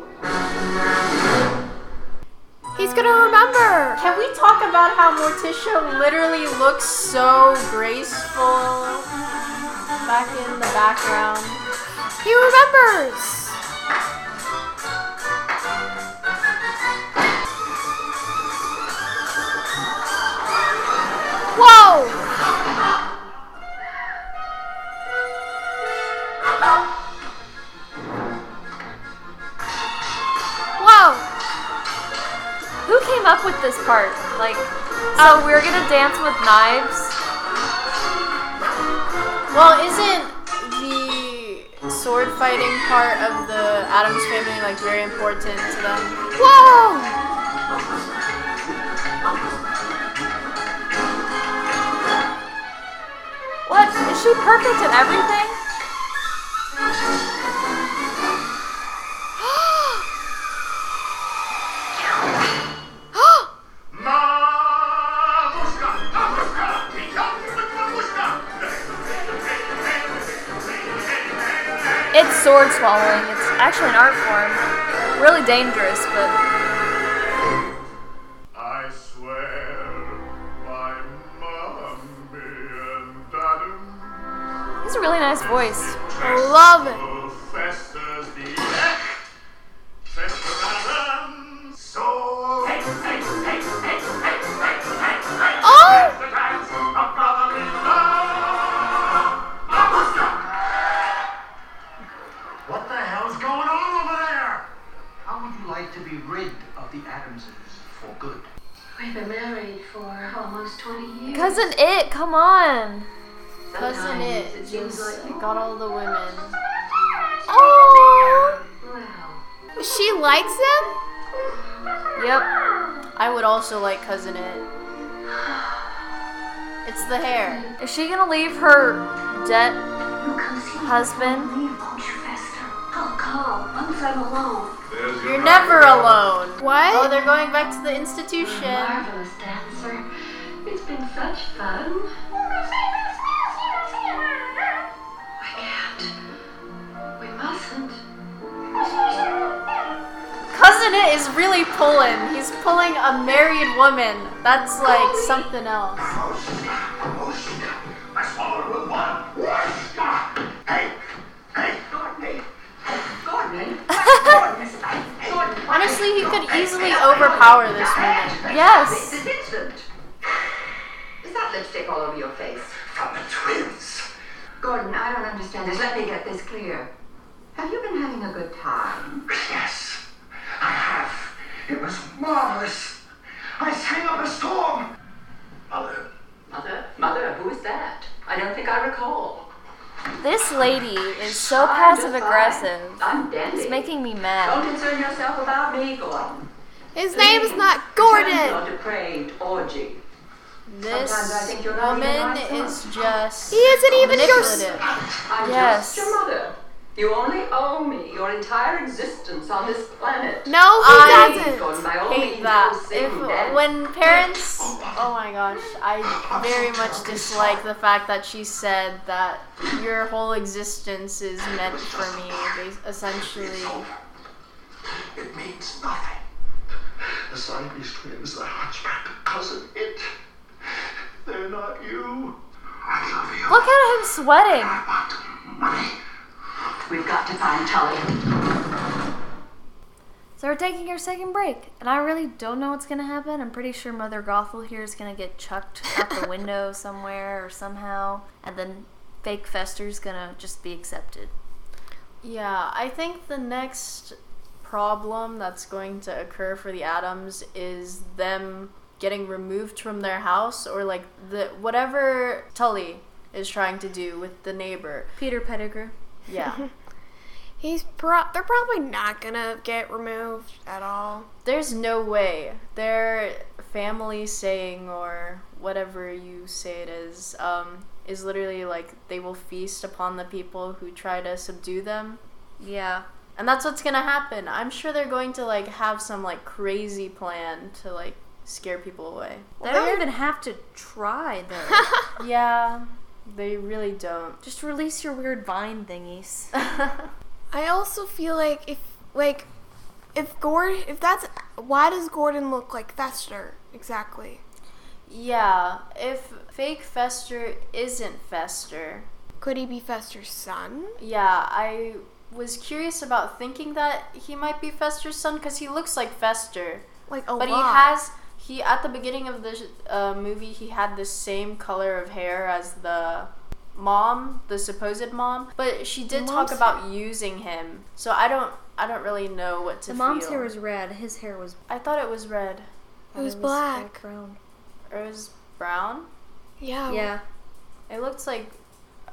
He's gonna remember. Can we talk about how Morticia literally looks so graceful back in the background? He remembers. With this part? Like, so um, we're gonna dance with knives? Well, isn't the sword fighting part of the Addams family like very important to them? Whoa! She perfect at everything? It's sword swallowing. It's actually an art form. Really dangerous, but nice voice. I love it. Also like cousin Itt. It's the hair. Is she gonna leave her debt you come see me husband? Leave, won't you, Fester? I'll call once I'm alone. There's your You're never alone. What? Oh, they're going back to the You're a institution. marvelous dancer. It's been such fun. Cousin Itt is really pulling. He's pulling a married woman. That's like something else. I swallowed with one. Hey, hey, hey, Gordon, Gordon, Gordon, Honestly, he could easily overpower this woman. Yes. Is that lipstick all over your face? from the twins. Gordon, I don't understand this. Let me get this clear. Have you been having a good time? Yes, I have. It was marvelous. I sang up a storm. Mother, Mother, mother, who is that? I don't think I recall. This lady is so I'm passive aggressive. I'm dandy. It's making me mad. Don't concern yourself about me, Gordon. His name is not Turn Gordon. Your depraved orgy. This Sometimes I think you're not even woman my is just He isn't even your. s- manipulative. I'm Yes. Just your mother. You only owe me your entire existence on this planet. No, he I doesn't. Gordon, by all hate that. If when parents, oh my gosh, I very much dislike the fact that she said that your whole existence is meant for me. bas- Essentially, it means nothing. The Siamese twins, the hunchback, cousin, Itt. They're not you. I love you. Look at him sweating. I want money. We've got to find Tully. So we're taking our second break, and I really don't know what's gonna happen. I'm pretty sure Mother Gothel here is gonna get chucked out the window somewhere or somehow, and then fake Fester's gonna just be accepted. yeah, I think the next problem that's going to occur for the Addams is them getting removed from their house or like the whatever Tully is trying to do with the neighbor. Peter Pettigrew. Yeah. He's pro- they're probably not gonna get removed at all. There's no way. Their family saying or whatever you say it is, um, is literally like they will feast upon the people who try to subdue them. Yeah. And that's what's gonna happen. I'm sure they're going to like have some like crazy plan to like scare people away. They don't even have to try though. Yeah, they really don't. just release your weird vine thingies. I also feel like if like if Gordon if that's why does Gordon look like Fester exactly? yeah, if fake Fester isn't Fester, Could he be Fester's son? Yeah, I was curious about thinking that he might be Fester's son because he looks like Fester. Like a but he has he at the beginning of the uh, movie he had the same color of hair as the mom, the supposed mom. But she did talk mom's- about using him, so I don't I don't really know what to The mom's feel. hair was red. His hair was. I thought it was red It was like black. brown. or it was brown. Yeah. Yeah. It looked like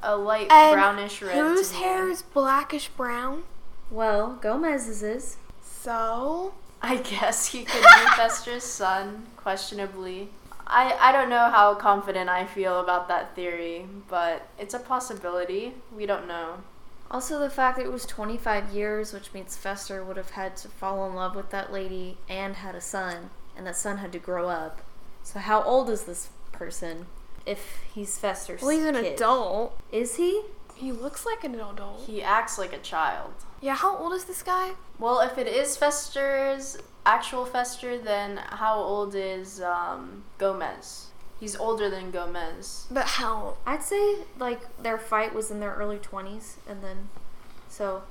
a light And brownish red. to Whose me. hair is blackish brown? Well, Gomez's is. So I guess he could be Fester's son, questionably. I, I don't know how confident I feel about that theory, but it's a possibility. We don't know. Also, the fact that it was 25 years, which means Fester would have had to fall in love with that lady and had a son, and that son had to grow up. So, how old is this person if he's Fester's Well, he's an kid? adult. Is he? He looks like an adult. He acts like a child. Yeah, how old is this guy? Well, if it is Fester's actual Fester, then how old is um, Gomez? He's older than Gomez. But how? I'd say like their fight was in their early 20s, and then so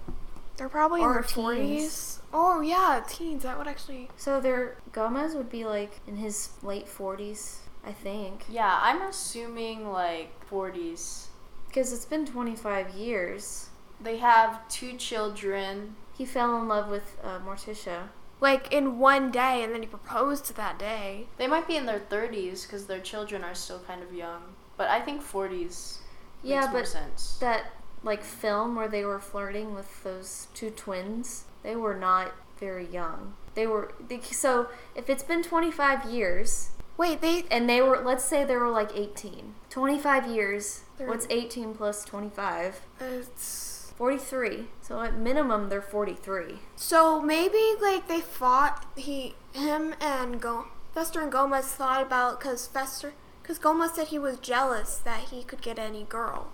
They're probably in their teens. forties. Oh yeah, teens. That would actually. so their Gomez would be like in his late 40s, I think, Yeah, I'm assuming like 40s. because it's been 25 years. They have two children. He fell in love with uh, Morticia. Like in one day, and then he proposed that day. They might be in their 30s because their children are still kind of young. But I think 40s Yeah, makes more but sense. that like film where they were flirting with those two twins, they were not very young. They were they, so if it's been 25 years Wait, they. and they were let's say they were like 18. 25 years. What's 18 plus 25? It's 43. So at minimum they're 43. so maybe like they fought. He, him, and Go Fester and Gomez thought about because Fester, because Gomez said he was jealous that he could get any girl.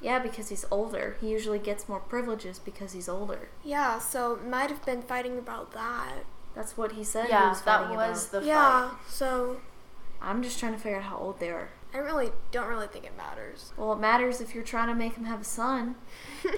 Yeah, because he's older. He usually gets more privileges because he's older. Yeah, so might have been fighting about that. That's what he said. he yeah, was that was about. the yeah, fight. Yeah, so I'm just trying to figure out how old they are. I really don't really think it matters. Well, it matters if you're trying to make him have a son.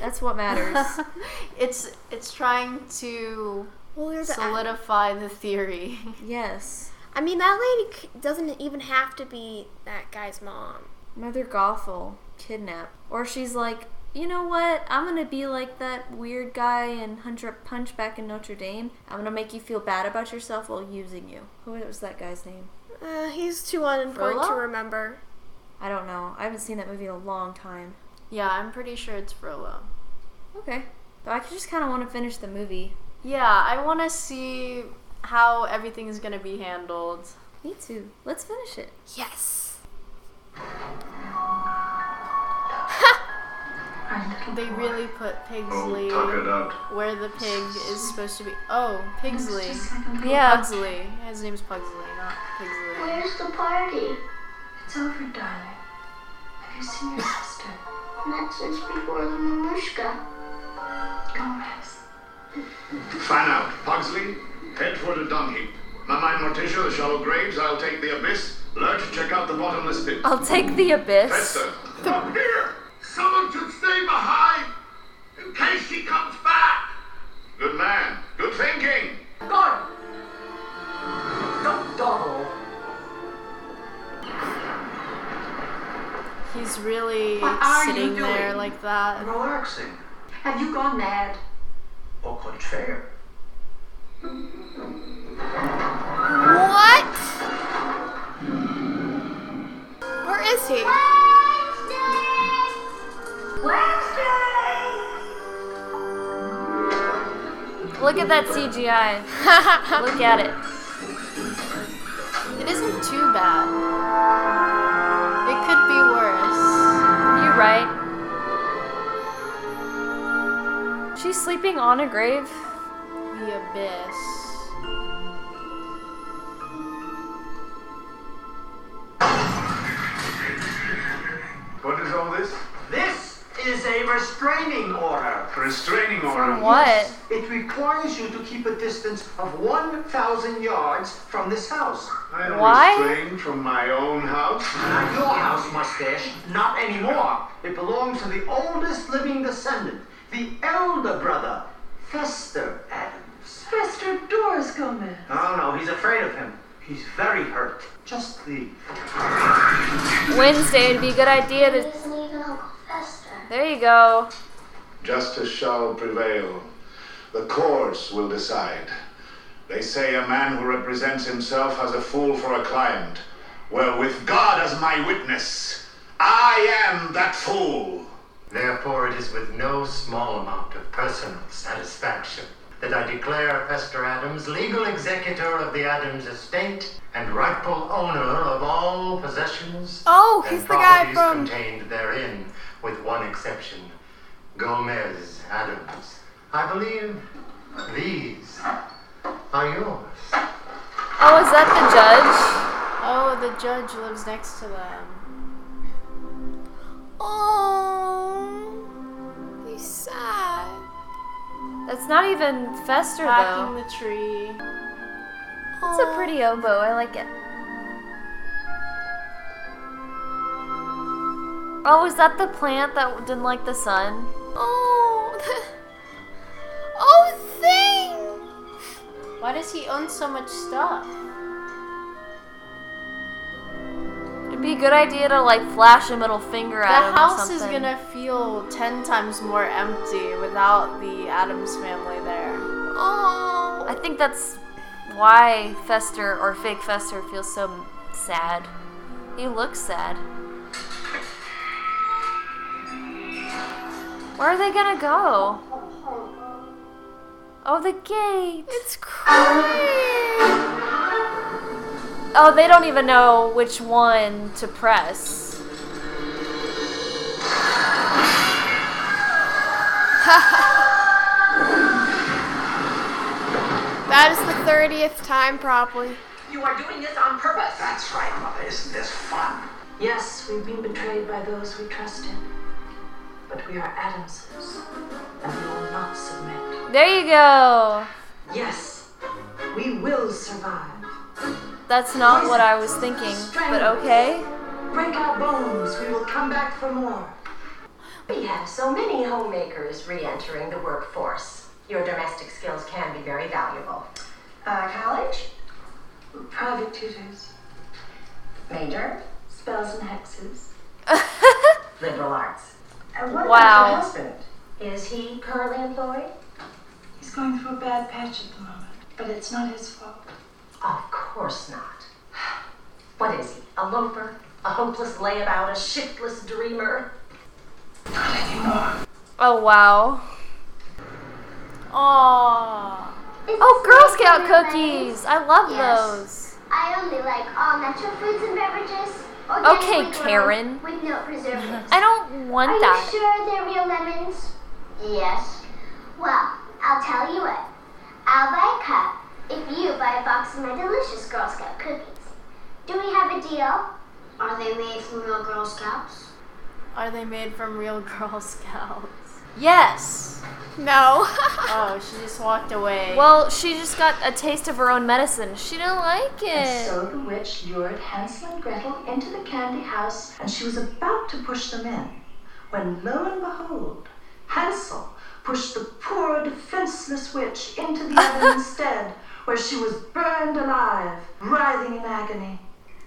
That's what matters. it's it's trying to Well, there's a- solidify the theory. yes. I mean, that lady c- doesn't even have to be that guy's mom. Mother Gothel kidnapped. Or she's like, you know what? I'm gonna be like that weird guy in Hunter Punchback in Notre Dame. I'm gonna make you feel bad about yourself while using you. Who was that guy's name? Uh, he's too unimportant to remember. I don't know. I haven't seen that movie in a long time. yeah, I'm pretty sure it's Frollo. Okay. But I just kind of want to finish the movie. Yeah, I want to see how everything is going to be handled. Me too. Let's finish it. Yes. They really put Pigsley Oh, tuck it out. where the pig is supposed to be. Oh, Pigsley. Yeah. Pugsley. His name's Pugsley, not Pigsley. Where's the party? It's over, darling. Have you seen your sister? Not since before the Mamushka. Gomez. Fan out. Pugsley, head for the dung heap. Mama and Morticia, the shallow graves. I'll take the abyss. Lurch, check out the bottomless pit. I'll take the abyss. Fester, up here! Someone should stay behind in case she comes back. Good man. Good thinking. God! Don't dawdle. He's really What are you sitting there doing? like that. Relaxing. Have you gone mad? Au contraire. What? Where is he? Look at that CGI. Look at it. It isn't too bad. Right. She's sleeping on a grave. The abyss. What is all this? This is a restraining order. Restraining order. From what? It requires you to keep a distance of 1,000 yards from this house. I am Why? restrained from my own house. Not your house, mustache. Not anymore. It belongs to the oldest living descendant, the elder brother, Fester Addams. Fester adores Gomez. Oh no, he's afraid of him. He's very hurt. Just leave. Wednesday, it'd be a good idea He to. Isn't even Uncle Fester. There you go. Justice shall prevail. The courts will decide. They say a man who represents himself as a fool for a client. Well, with God as my witness, I am that fool. Therefore, it is with no small amount of personal satisfaction that I declare Fester Addams legal executor of the Addams estate and rightful owner of all possessions Oh, and he's the guy properties from. contained therein, with one exception Gomez Addams. I believe these are yours. Oh, is that the judge? Oh, the judge lives next to them. Oh, he's sad. That's not even Fester Hacking though. the tree. It's a pretty oboe. I like it. Oh, is that the plant that didn't like the sun? Oh, oh, thing. Why does he own so much stuff? It'd be a good idea to like flash a middle finger The at him. or house is gonna feel ten times more empty without the Addams family there. Oh, I think that's why Fester or fake Fester feels so sad. He looks sad. Where are they gonna go? Oh, the gate. it's crying. Oh, they don't even know which one to press. That is the thirtieth time, probably. You are doing this on purpose. That's right, Mother. Isn't this fun? Yes, we've been betrayed by those we trusted. But we are Addamses, and we will not submit. There you go. Yes, we will survive. That's not what I was thinking, but okay. Break our bones, we will come back for more. We have so many homemakers re-entering the workforce. Your domestic skills can be very valuable. Uh, college? Private tutors, Major? spells and hexes. Liberal arts. And what Wow. about your husband? Is he currently employed? He's going through a bad patch at the moment, but it's not his fault. Of course not. What is he? A loafer? A hopeless layabout? A shiftless dreamer? Not anymore. Oh wow. Aww. Oh, Girl Scout cookies. I love Yes. those. I only like all natural foods and beverages. Organic Okay, Karen. With no preservatives. I don't want Are that. Are you sure they're real lemons? Yes. Well, I'll tell you what. I'll buy a cup if you buy a box of my delicious Girl Scout cookies. Do we have a deal? Are they made from real Girl Scouts? Are they made from real Girl Scouts? Yes. No. Oh, she just walked away. Well, she just got a taste of her own medicine. She didn't like And it. so the witch lured Hansel and Gretel into the candy house, and she was about to push them in, when lo and behold, Hansel pushed the poor defenseless witch into the oven instead, where she was burned alive, writhing in agony.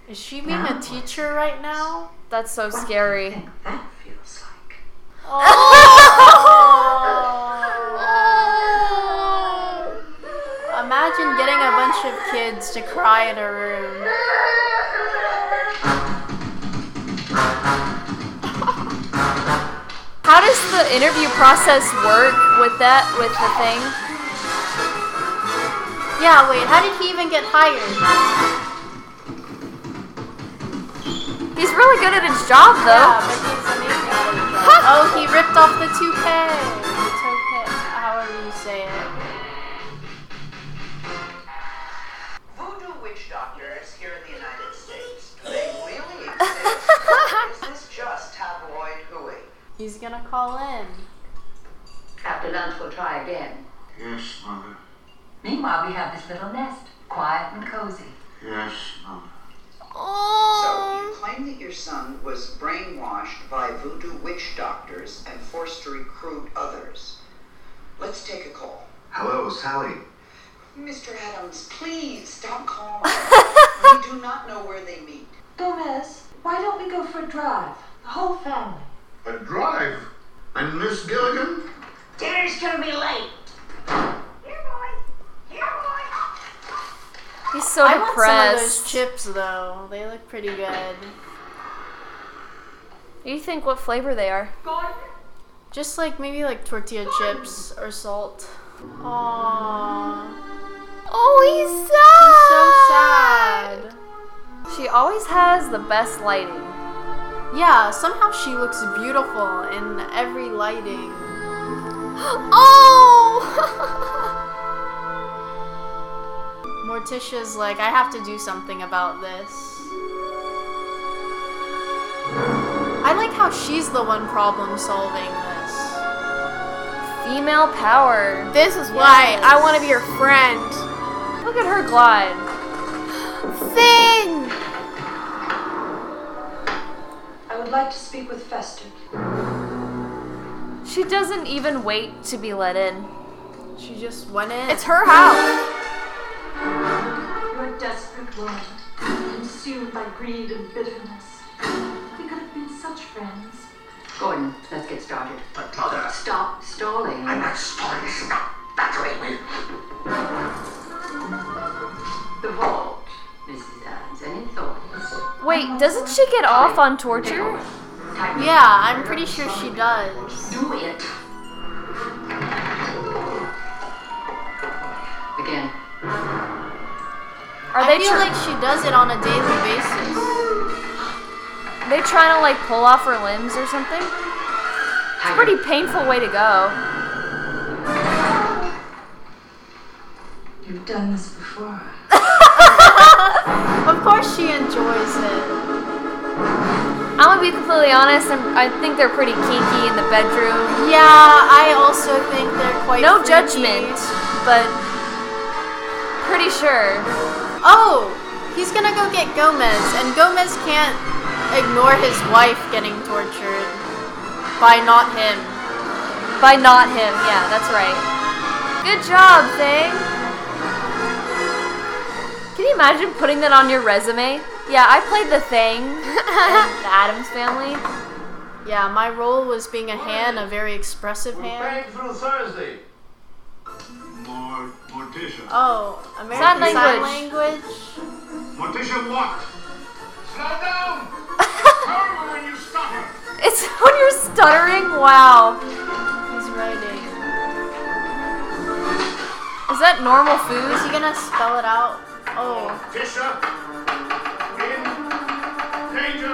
Is she being a teacher right now? That's so What do you scary. Feels like? Imagine getting a bunch of kids to cry in a room. How does the interview process work with that with the thing? Yeah, wait, how did he even get hired? He's really good at his job though. Yeah, though. but he's amazing at his job. Oh, he ripped off the toupee. The toupee, however you say it. Voodoo witch doctors here in the United States. Do they really exist? or is this just tabloid hooey? He's gonna call in. After lunch, we'll try again. Yes, Mother. Meanwhile, we have this little nest, quiet and cozy. Yes, Mother. So, you oh. claim that your son was brainwashed by voodoo witch doctors and forced to recruit others. Let's take a call. Hello, Sally. Mr. Addams, please stop calling. we do not know where they meet. Gomez, why don't we go for a drive? The whole family. A drive? And Miss Gilligan? Dinner's gonna be late. Here, boy. Here, boy. He's so I want some of those chips though. They look pretty good. You think what flavor they are? Just like maybe like tortilla chips or salt. Aww. Oh, he's sad. He's So sad. She always has the best lighting. Yeah, somehow she looks beautiful in every lighting. Oh! Morticia's like, I have to do something about this. I like how she's the one problem solving this. Female power. this is why I want to be your friend. Look at her glide. Thing! I would like to speak with Fester. She doesn't even wait to be let in. She just went in. It's her house. You're desperate woman, consumed by greed and bitterness. We could have been such friends. Gordon, let's get started. But Mother, Stop stalling. I'm not stalling. Stop battering me. The vault, Mrs. Addams. Uh, any thoughts? Wait, doesn't she get off on torture? Yeah, I'm pretty sure she does. Do it. Are I they feel tr- like she does it on a daily basis. they trying to like pull off her limbs or something? It's a pretty painful way to go. You've done this before. Of course she enjoys it. I'm gonna be completely honest. I'm, I think they're pretty kinky in the bedroom. Yeah, I also think they're quite No freaky. judgment, but pretty sure. Oh, he's gonna go get Gomez, and Gomez can't ignore his wife getting tortured by not him. By not him, yeah, that's right. Good job, Thing. Can you imagine putting that on your resume? Yeah, I played the Thing in the Addams Family. Yeah, my role was being a hand, a very expressive hand. Back through Thursday. More Morticia. Oh, American Sign Sign language. language. Morticia, what? Slow down! Horrible when you stutter. It's when you're stuttering. Wow. He's writing. Is that normal food? Is he gonna spell it out? Oh, Morticia, in danger.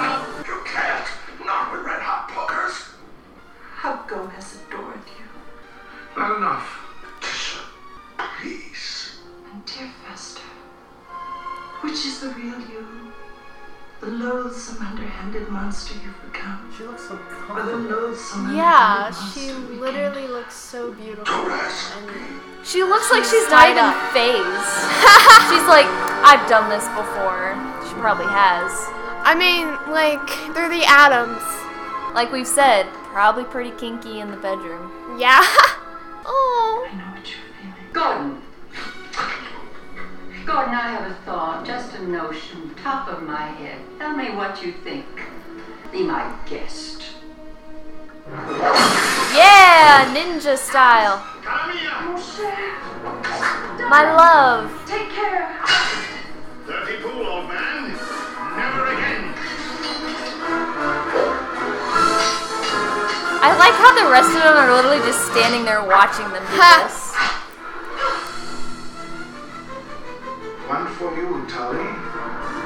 Stop. You can't. Not with red hot pokers. How Gomez adored you. Not enough. Which is the real you? The loathsome, underhanded monster you've become. She looks so Or the loathsome, yeah, she monster we literally looks so beautiful. And. She looks like she's not tied even up. phased. she's like, I've done this before. She probably has. I mean, like, they're the Addams. Like we've said, probably pretty kinky in the bedroom. Yeah. oh. I know what you're feeling. Gordon. Gordon, I have a thought, just a notion, top of my head. Tell me what you think. Be my guest. Yeah, ninja style. My love. Take care. Dirty pool, old man. Never again. I like how the rest of them are literally just standing there watching them do this. One for you, Tully.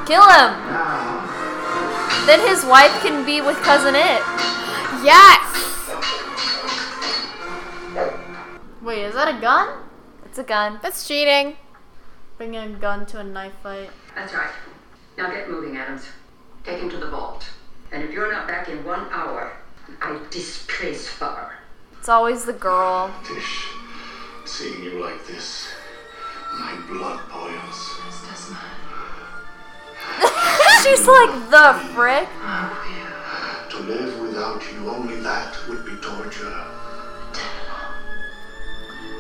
Kill him. Now, Then his wife can be with cousin Itt. Yes. wait, is that a gun? It's a gun. That's cheating. Bringing a gun to a knife fight. That's right. Now get moving, Addams. Take him to the vault. And if you're not back in one hour, I displace her. It's always the girl. Tish, seeing you like this, my blood boils. This does. She's like the frick. Oh, to live without you, only that would be torture.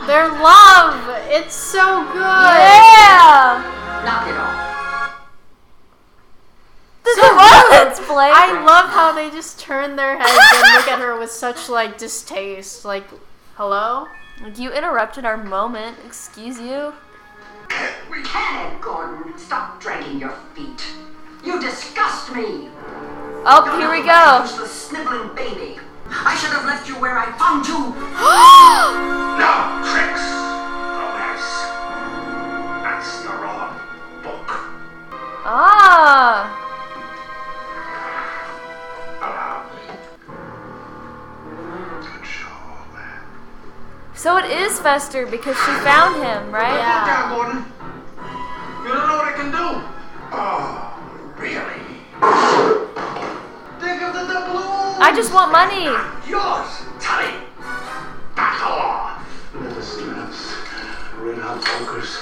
Their love! It's so good! Yeah. Knock it off. The violence play. I love how they just turn their heads and look at her with such like distaste. Like, hello? Like, you interrupted our moment. Excuse you. We can, Gordon. Stop dragging your feet. You disgust me. Oh, You're here we go. Useless sniveling baby. I should have left you where I found you. no tricks, Gomez. That's the wrong book. Ah. So it is Fester because she found him, right? Look down, Gordon. You don't know what it can do. Oh, really? Think of the doubloon. I just want money. Yours, Tully. Back off. Leather straps, red hot pokers.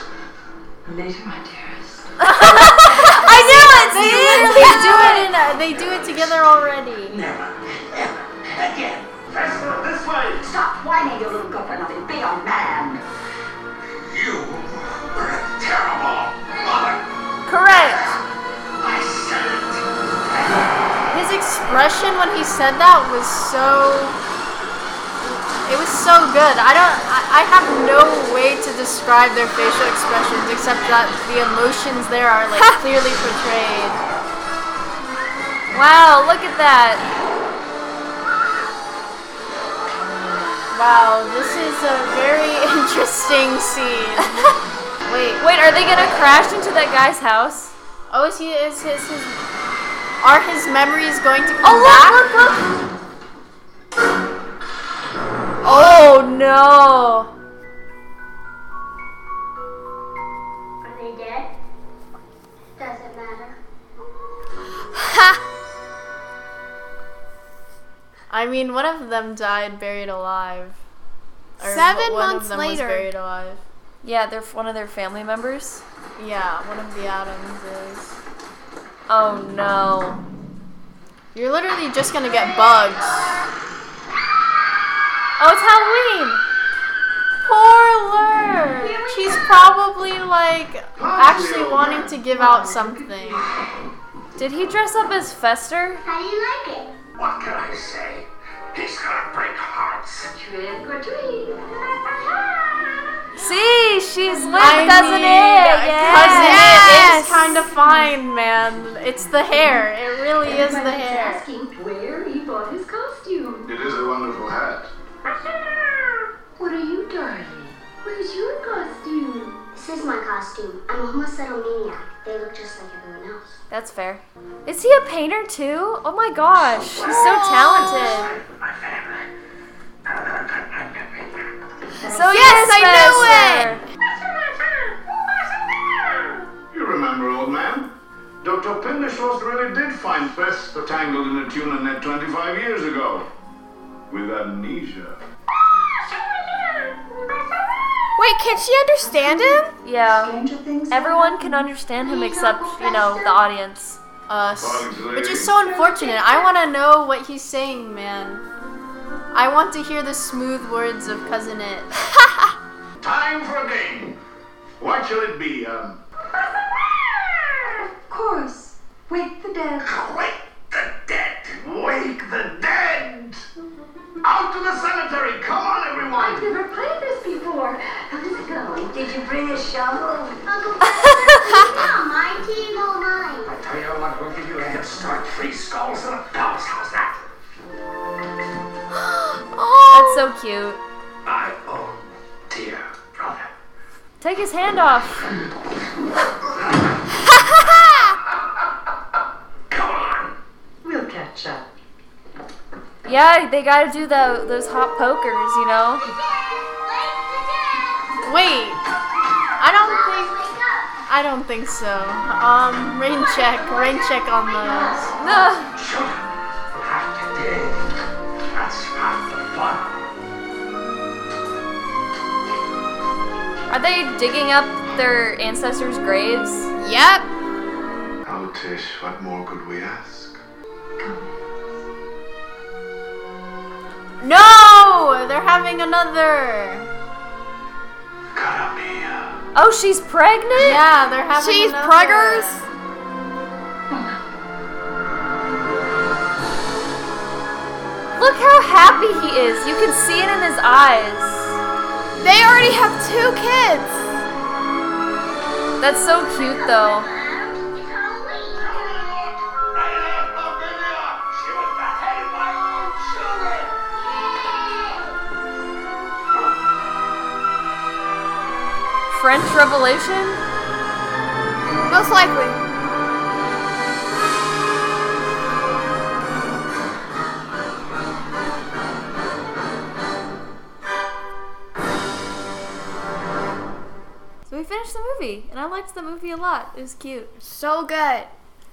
Later, my dearest. I knew it. They See? literally do it in. A, they do it together already. Never, ever again. Faster. Stop whining, you little good for nothing. Be a man. You were a terrible mother. Correct. I said it. His expression when he said that was so. It was so good. I don't. I, I have no way to describe their facial expressions except that the emotions there are like clearly portrayed. Wow, look at that. Wow, this is a very interesting scene. Wait, Wait, are they gonna crash into that guy's house? oh, is he? Is his? his are his memories going to come Oh, back? look, look, look. Oh no. Are they dead? Doesn't matter. I mean, one of them died buried alive. Or Seven one months of them later. was buried alive. Yeah, they're one of their family members. Yeah, one of the Addams is. Oh no. You're literally just gonna get bugs. Oh, it's Halloween. Poor Lur. She's probably like actually wanting to give out something. Did he dress up as Fester? How do you like it? What can I say? He's gonna break hearts. Trick or treat. See, she's with I cousin mean, Itt. Cousin Yeah. Itt is kind of fine, man. It's the hair. It really is the hair. asking where he bought his costume. It is a wonderful hat. What are you, darling? Where's your costume? This is my costume. I'm a homicidal maniac. They look just like everyone else. That's fair. Is he a painter too? Oh my gosh, he's so talented. So Yes, yes, I it. You remember, old man? Dr. Pinder-Schloss really did find Fester tangled in a tuna net 25 years ago. With amnesia. Ah, Wait, can she understand him? Yeah, everyone can understand him except you know the audience. Us. Which is so unfortunate. I want to know what he's saying, man. I want to hear the smooth words of Cousin Itt. Time for a game. What shall it be? Um, Of course. Wake the dead. wake the dead. Wake the dead. Out to the cemetery. Come on, everyone. I've never played this before. Did you bring a shovel? Uncle Fester, not my team, all mine. I tell you what, we'll give you a head start. Three skulls and a palace. How's that? That's so oh. cute. My own dear brother. Take his hand off. Come on. We'll catch up. Yeah, they gotta do the those hot pokers, you know. Wait. I don't think. I don't think so. Um, rain check. Rain check on those. Ugh. Children have to dig. That's half the fun. Are they digging up their ancestors' graves? Yep. Oh, Tish, what more could we ask? No! They're having another. Oh, she's pregnant? Yeah, they're having She's another. preggers. Look how happy he is. You can see it in his eyes. They already have two kids. That's so cute though. French Revolution? Most likely. So we finished the movie, and I liked the movie a lot. It was cute. So good.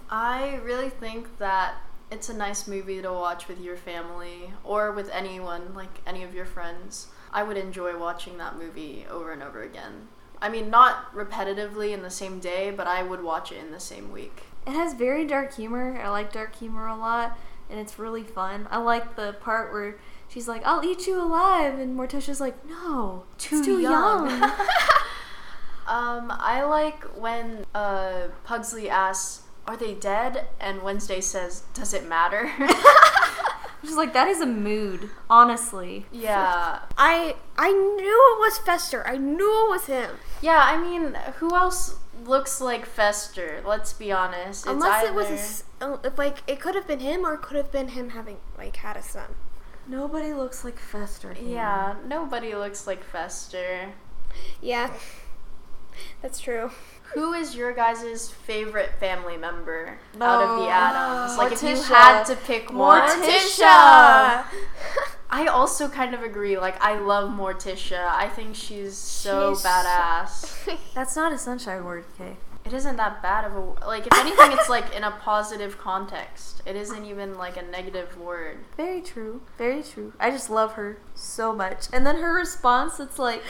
I really think that it's a nice movie to watch with your family or with anyone, like any of your friends. I would enjoy watching that movie over and over again. I mean, not repetitively in the same day, but I would watch it in the same week. It has very dark humor. I like dark humor a lot, and it's really fun. I like the part where she's like, "I'll eat you alive," and Morticia's like, "No, Too too young." young." Um, I like when uh, Pugsley asks, "Are they dead?" and Wednesday says, "Does it matter?" She's like, "That is a mood, honestly." yeah, I I knew it was Fester. I knew it was him. yeah. I mean, who else looks like Fester? Let's be honest. It's Unless it was a either- s uh, like it could have been him or it could have been him having like had a son. Nobody looks like Fester. here. Yeah, nobody looks like Fester. Yeah, that's true. Who is your guys' favorite family member out of the Oh, Addams? Like, if you had to pick one. Morticia. I also kind of agree. Like, I love Morticia. I think she's so She's so- badass. That's not a sunshine word, okay? it isn't that bad of a like. If anything, it's like in a positive context. It isn't even like a negative word. Very true. Very true. I just love her so much. And then her response, it's like,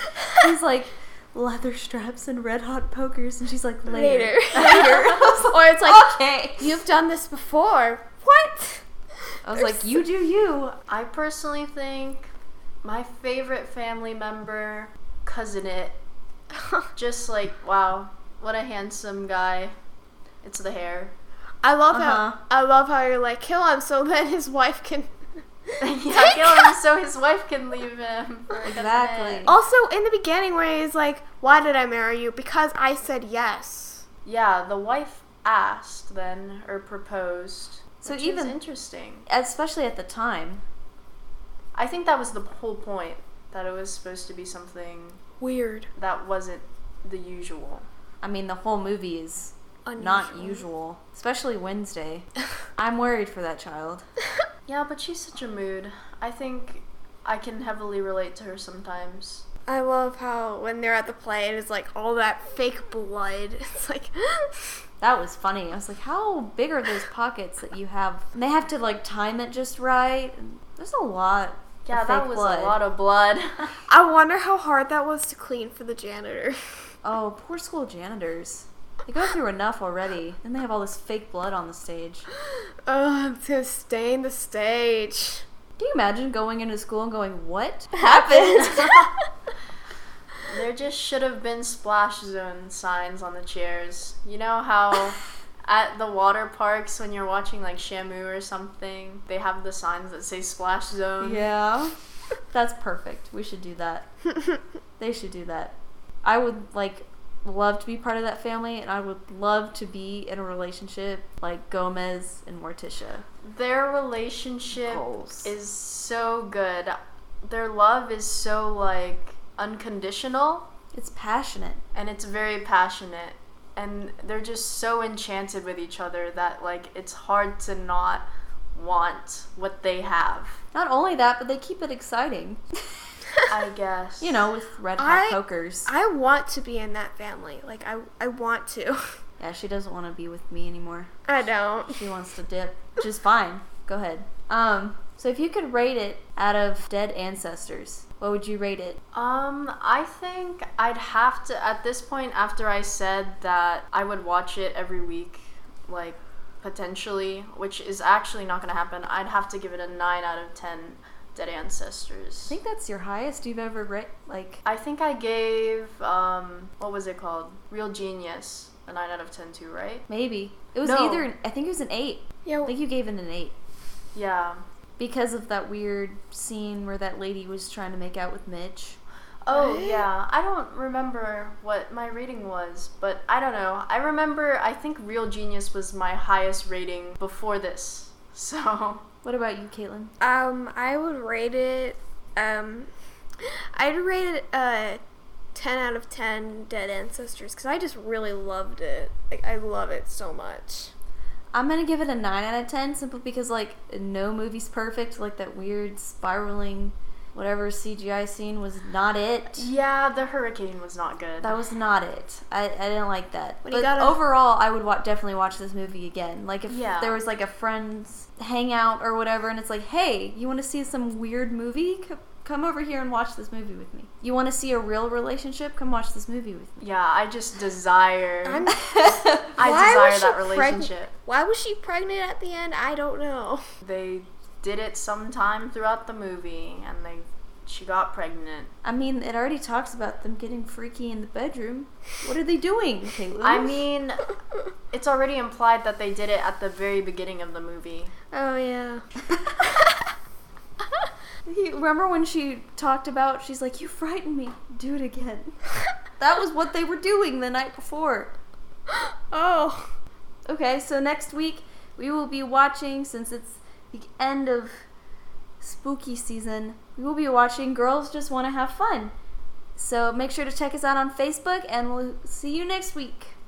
he's like, leather straps and red hot pokers, and she's like, later. Later. Later. or it's like okay. you've done this before. What? I was like, you do you. I personally think my favorite family member, cousin Itt, just like wow, what a handsome guy. It's the hair. I love Uh-huh. how I love how you're like kill him so then his wife can. Yeah, kill him so his wife can leave him. Exactly. Also, in the beginning, where he's like, "Why did I marry you? Because I said yes." Yeah, the wife asked then or proposed. So which even- is interesting. Especially at the time. I think that was the whole point that it was supposed to be something Weird. that wasn't the usual. I mean, the whole movie is not usual. Especially Wednesday. I'm worried for that child. Yeah, but she's such a mood. I think I can heavily relate to her sometimes. I love how when they're at the play, it is like all that fake blood. It's like, That was funny. I was like, how big are those pockets that you have? And they have to like time it just right. There's a lot. Yeah, of that was blood. a lot of blood. I wonder how hard that was to clean for the janitor. Oh, poor school janitors. They go through enough already. Then they have all this fake blood on the stage. Oh, I'm gonna stain the stage. Can you imagine going into school and going, "What happened?" there just should have been splash zone signs on the chairs. You know how at the water parks when you're watching like Shamu or something, they have the signs that say splash zone. yeah, that's perfect. We should do that. They should do that. I would like love to be part of that family, and I would love to be in a relationship like Gomez and Morticia. Their relationship Goals. is so good. Their love is so like unconditional It's passionate. and it's very passionate and they're just so enchanted with each other that like it's hard to not want what they have. Not only that, but they keep it exciting. I guess. You know, with red hot I- pokers. I want to be in that family. Like I, I want to. Yeah, she doesn't want to be with me anymore. I don't. She wants to dip, which is fine. Go ahead. Um, so if you could rate it out of dead ancestors, what would you rate it? Um, I think I'd have to at this point after I said that I would watch it every week, like potentially, which is actually not going to happen. I'd have to give it a 9 out of 10 dead ancestors. I think that's your highest you've ever rate. Like, I think I gave um what was it called? Real Genius a 9 out of 10 too, right? maybe it was No. either. I think it was an eight. Yeah. I think you gave it an eight Yeah. because of that weird scene where that lady was trying to make out with Mitch. Oh, yeah. I don't remember what my rating was, but I don't know. I remember I think Real Genius was my highest rating before this. So, What about you, Caitlin? Um, I would rate it. Um, I'd rate it uh, ten out of ten. Dead Ancestors, because I just really loved it. Like I love it so much. I'm gonna give it a nine out of ten, simply because like no movie's perfect. Like that weird spiraling whatever CGI scene was not it. Yeah, the hurricane was not good. That was not it. I, I didn't like that. But But, gotta- overall, I would wa- definitely watch this movie again. Like if Yeah. there was like a friends hangout or whatever, and it's like, hey, you want to see some weird movie? C- come over here and watch this movie with me. You want to see a real relationship? Come watch this movie with me. Yeah, I just desire. I'm, I desire that she preg- relationship. Why was she pregnant at the end? I don't know. They did it sometime throughout the movie, and they she got pregnant. I mean, it already talks about them getting freaky in the bedroom. What are they doing, Caitlin? I mean, it's already implied that they did it at the very beginning of the movie. Oh yeah. You remember when she talked about? She's like, "You frightened me. Do it again." that was what they were doing the night before. Oh. Okay, so next week we will be watching, since it's the end of spooky season, we will be watching Girls Just Want to Have Fun. So make sure to check us out on Facebook, and we'll see you next week.